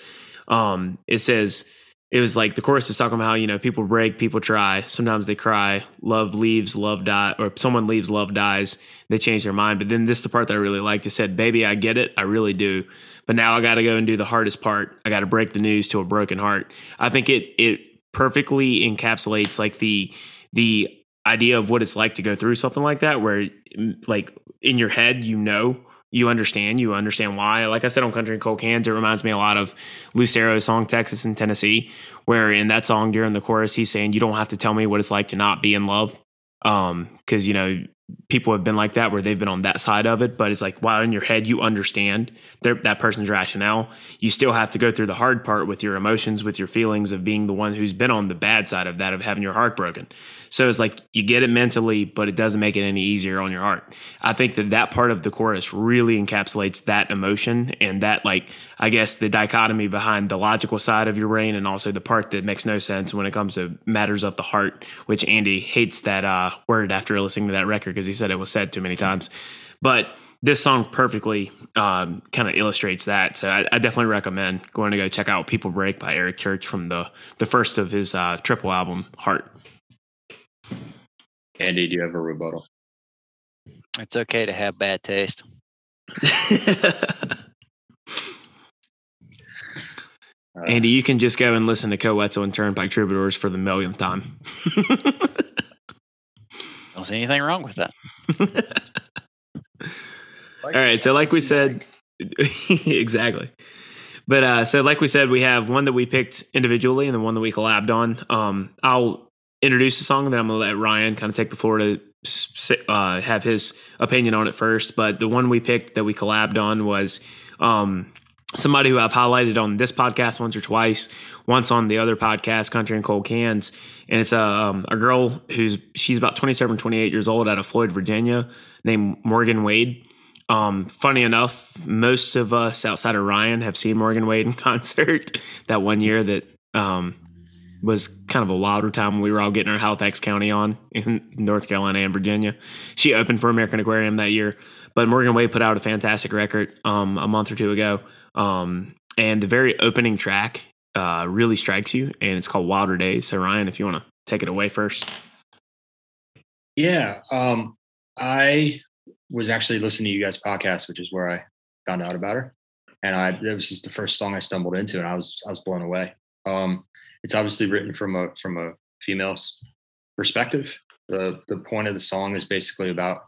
Um it says it was like the chorus is talking about how you know people break people try sometimes they cry love leaves love die or someone leaves love dies they change their mind. But then this is the part that i really liked. It said baby i get it i really do but now i gotta go and do the hardest part. I gotta break the news to a broken heart. I think it it perfectly encapsulates like the the idea of what it's like to go through something like that where like in your head you know you understand you understand why. Like i said on country and cold cans it reminds me a lot of lucero's song texas and tennessee where in that song during the chorus he's saying you don't have to tell me what it's like to not be in love. Um because you know people have been like that where they've been on that side of it but it's like while in your head you understand that person's rationale you still have to go through the hard part with your emotions with your feelings of being the one who's been on the bad side of that of having your heart broken. So it's like you get it mentally but it doesn't make it any easier on your heart. I think that that part of the chorus really encapsulates that emotion and that like i guess the dichotomy behind the logical side of your brain and also the part that makes no sense when it comes to matters of the heart which andy hates that uh, word after listening to that record because he said it was said too many times. But this song perfectly um, kind of illustrates that. So I, I, definitely recommend going to go check out "People Break" by Eric Church from the the first of his uh, triple album, Heart. Andy, do you have a rebuttal? It's okay to have bad taste. <laughs> Andy, you can just go and listen to Koe Wetzel and Turnpike Troubadours for the millionth time. <laughs> Don't see anything wrong with that. <laughs> All right. So, like we said, <laughs> exactly. But uh, so, like we said, we have one that we picked individually and the one that we collabed on. Um, I'll introduce the song, and then I'm going to let Ryan kind of take the floor to uh, have his opinion on it first. But the one we picked that we collabed on was um, somebody who I've highlighted on this podcast once or twice, once on the other podcast, Country and Cold Cans. And it's a, um, a girl who's, she's about 27, 28 years old out of Floyd, Virginia, named Morgan Wade. Um, funny enough, most of us outside of Ryan have seen Morgan Wade in <laughs> concert that one year that um, was kind of a wilder time when we were all getting our Halifax County on in <laughs> North Carolina and Virginia. She opened for American Aquarium that year, but Morgan Wade put out a fantastic record um, a month or two ago. Um, and the very opening track uh, really strikes you, and it's called Wilder Days. So, Ryan, if you want to take it away first. Yeah. Um, I was actually listening to you guys' podcast, which is where I found out about her. And I, that was just the first song I stumbled into, and I was, I was blown away. Um, it's obviously written from a, from a female's perspective. The, the point of the song is basically about,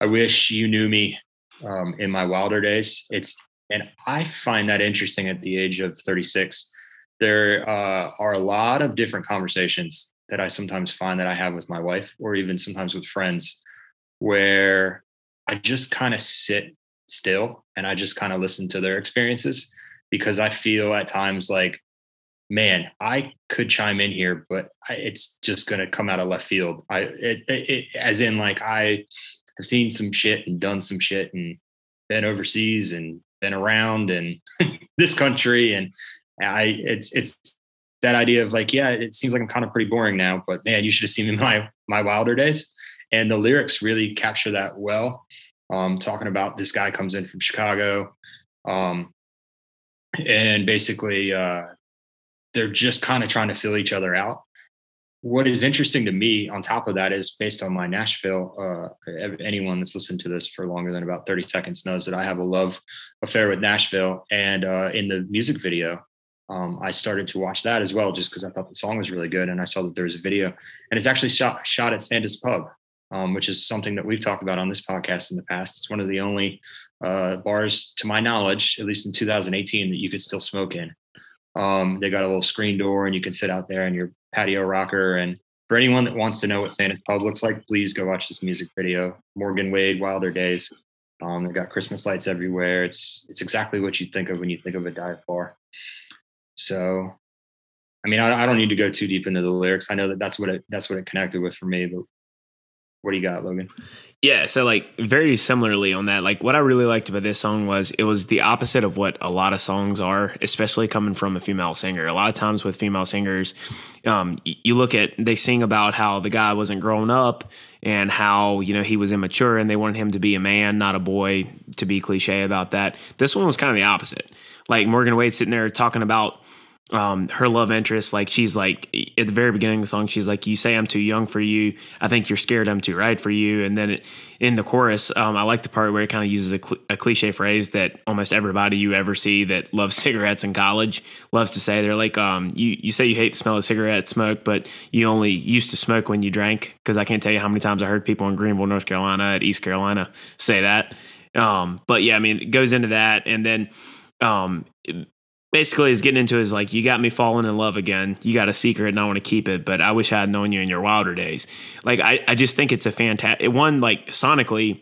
I wish you knew me um, in my wilder days. It's and I find that interesting at the age of 36. There uh, are a lot of different conversations that I sometimes find that I have with my wife or even sometimes with friends where I just kind of sit still and I just kind of listen to their experiences because I feel at times like, man, I could chime in here, but I, it's just going to come out of left field. I, it, it, it, as in like I have seen some shit and done some shit and been overseas and been around and <laughs> this country and I it's it's that idea of like yeah it seems like I'm kind of pretty boring now but man you should have seen me <laughs> in my my wilder days. And the lyrics really capture that well. Um, talking about this guy comes in from Chicago um, and basically uh, they're just kind of trying to fill each other out what is interesting to me on top of that is based on my Nashville. Uh, anyone that's listened to this for longer than about 30 seconds knows that I have a love affair with Nashville. And uh, in the music video, um, I started to watch that as well, just because I thought the song was really good. And I saw that there was a video, and it's actually shot shot at Santa's Pub, um, which is something that we've talked about on this podcast in the past. It's one of the only uh, bars, to my knowledge, at least in 2018, that you could still smoke in. Um, they got a little screen door, and you can sit out there in your patio rocker. And for anyone that wants to know what Santa's Pub looks like, please go watch this music video. Morgan Wade, Wilder Days. Um, they've got Christmas lights everywhere. It's it's exactly what you think of when you think of a dive bar. So, I mean, I, I don't need to go too deep into the lyrics. I know that that's what it that's what it connected with for me. But what do you got, Logan? Yeah, so like very similarly on that, like what I really liked about this song was it was the opposite of what a lot of songs are, especially coming from a female singer. A lot of times with female singers, um, you look at they sing about how the guy wasn't grown up and how you know he was immature and they wanted him to be a man, not a boy. To be cliche about that, this one was kind of the opposite. Like Morgan Wade sitting there talking about um, her love interest, like she's like at the very beginning of the song, she's like, "You say I'm too young for you. I think you're scared I'm too right for you." And then it, in the chorus, um, I like the part where it kind of uses a, cl- a, cliche phrase that almost everybody you ever see that loves <laughs> cigarettes in college loves to say. They're like, um, "You you say you hate the smell of cigarette smoke, but you only used to smoke when you drank." Because I can't tell you how many times I heard people in Greenville, North Carolina, at East Carolina say that. Um, but yeah, I mean, it goes into that, and then um, basically is getting into is like you got me falling in love again. You got a secret and i want to keep it but i wish i had known you in your wilder days. Like i, I just think it's a fantastic one like sonically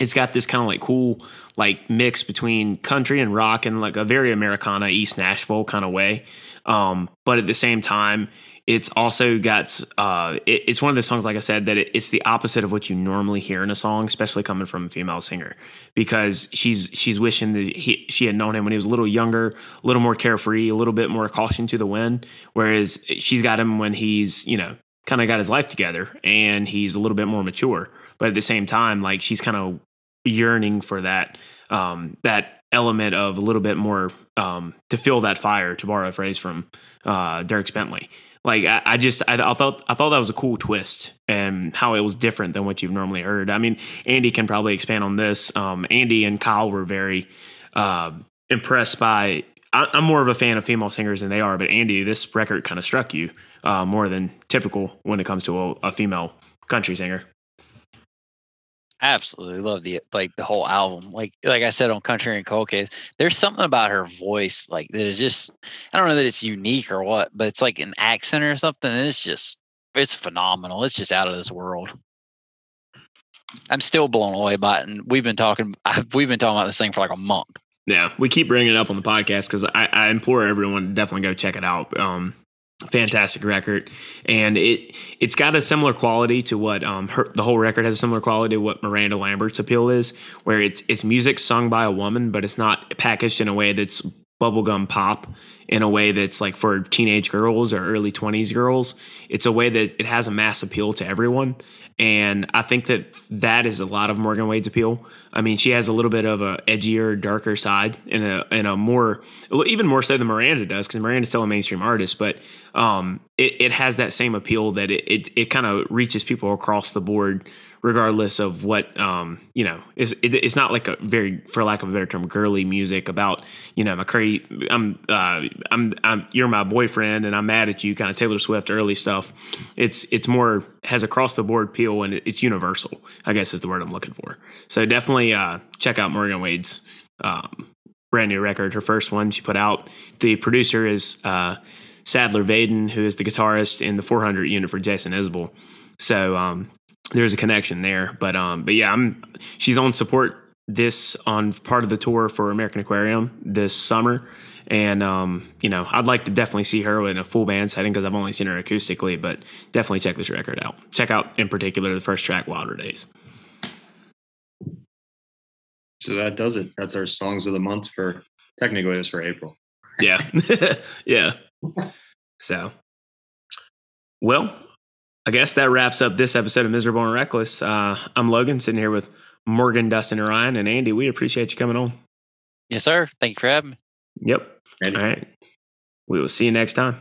it's got this kind of like cool like mix between country and rock and like a very americana east nashville kind of way. Um, but at the same time it's also got uh, it, it's one of the songs like i said that it, it's the opposite of what you normally hear in a song especially coming from a female singer. Because she's she's wishing that he, she had known him when he was a little younger a little more carefree a little bit more caution to the wind. Whereas she's got him when he's you know kind of got his life together and he's a little bit more mature. But at the same time like she's kind of yearning for that um, that element of a little bit more um, to feel that fire to borrow a phrase from uh, Dierks Bentley like I, I just I, I, thought I thought that was a cool twist and how it was different than what you've normally heard. I mean, Andy can probably expand on this. Um, Andy and Kyle were very uh, impressed by. I, am more of a fan of female singers than they are, but Andy, this record kind of struck you uh, more than typical when it comes to a, a female country singer absolutely love the like the whole album. Like like I said on Country and Cold Cans, there's something about her voice like that is just I don't know that it's unique or what, but it's like an accent or something. it's just it's phenomenal. It's just out of this world. I'm still blown away by it, and we've been talking. <laughs> we've been talking about this thing for like a month. Yeah, we keep bringing it up on the podcast because I, I, implore everyone to definitely go check it out. Um, fantastic record. And it it's got a similar quality to what um her, the whole record has a similar quality to what Miranda Lambert's appeal is where it's it's music sung by a woman but it's not packaged in a way that's bubblegum pop in a way that's like for teenage girls or early 20s girls it's a way that it has a mass appeal to everyone and I think that that is a lot of Morgan Wade's appeal. I mean, she has a little bit of a edgier, darker side, in a in a more even more so than Miranda does, because Miranda's still a mainstream artist, but um, it, it has that same appeal that it it, it kind of reaches people across the board regardless of what um, you know it's, it, it's not like a very for lack of a better term girly music about you know McCray I'm uh, I'm I'm you're my boyfriend and I'm mad at you kind of Taylor Swift early stuff. It's it's more has across the board appeal and it's universal I guess is the word I'm looking for. So definitely uh, check out Morgan Wade's um, brand new record her first one she put out. The producer is uh, Sadler Vaden who is the guitarist in the 400 unit for Jason Isbell. So um, there's a connection there. But um, but yeah, I'm she's on support this on part of the tour for American Aquarium this summer. And um, you know, I'd like to definitely see her in a full band setting because I've only seen her acoustically, but definitely check this record out. Check out in particular the first track, Wilder Days. So that does it. That's our songs of the month for technically it's for April. yeah. <laughs> yeah. So well, I guess that wraps up this episode of Miserable and Reckless. Uh, I'm Logan, sitting here with Morgan, Dustin, and Ryan, and Andy. We appreciate you coming on. Yes, sir. Thank you for having me. Yep. Ready. All right. We will see you next time.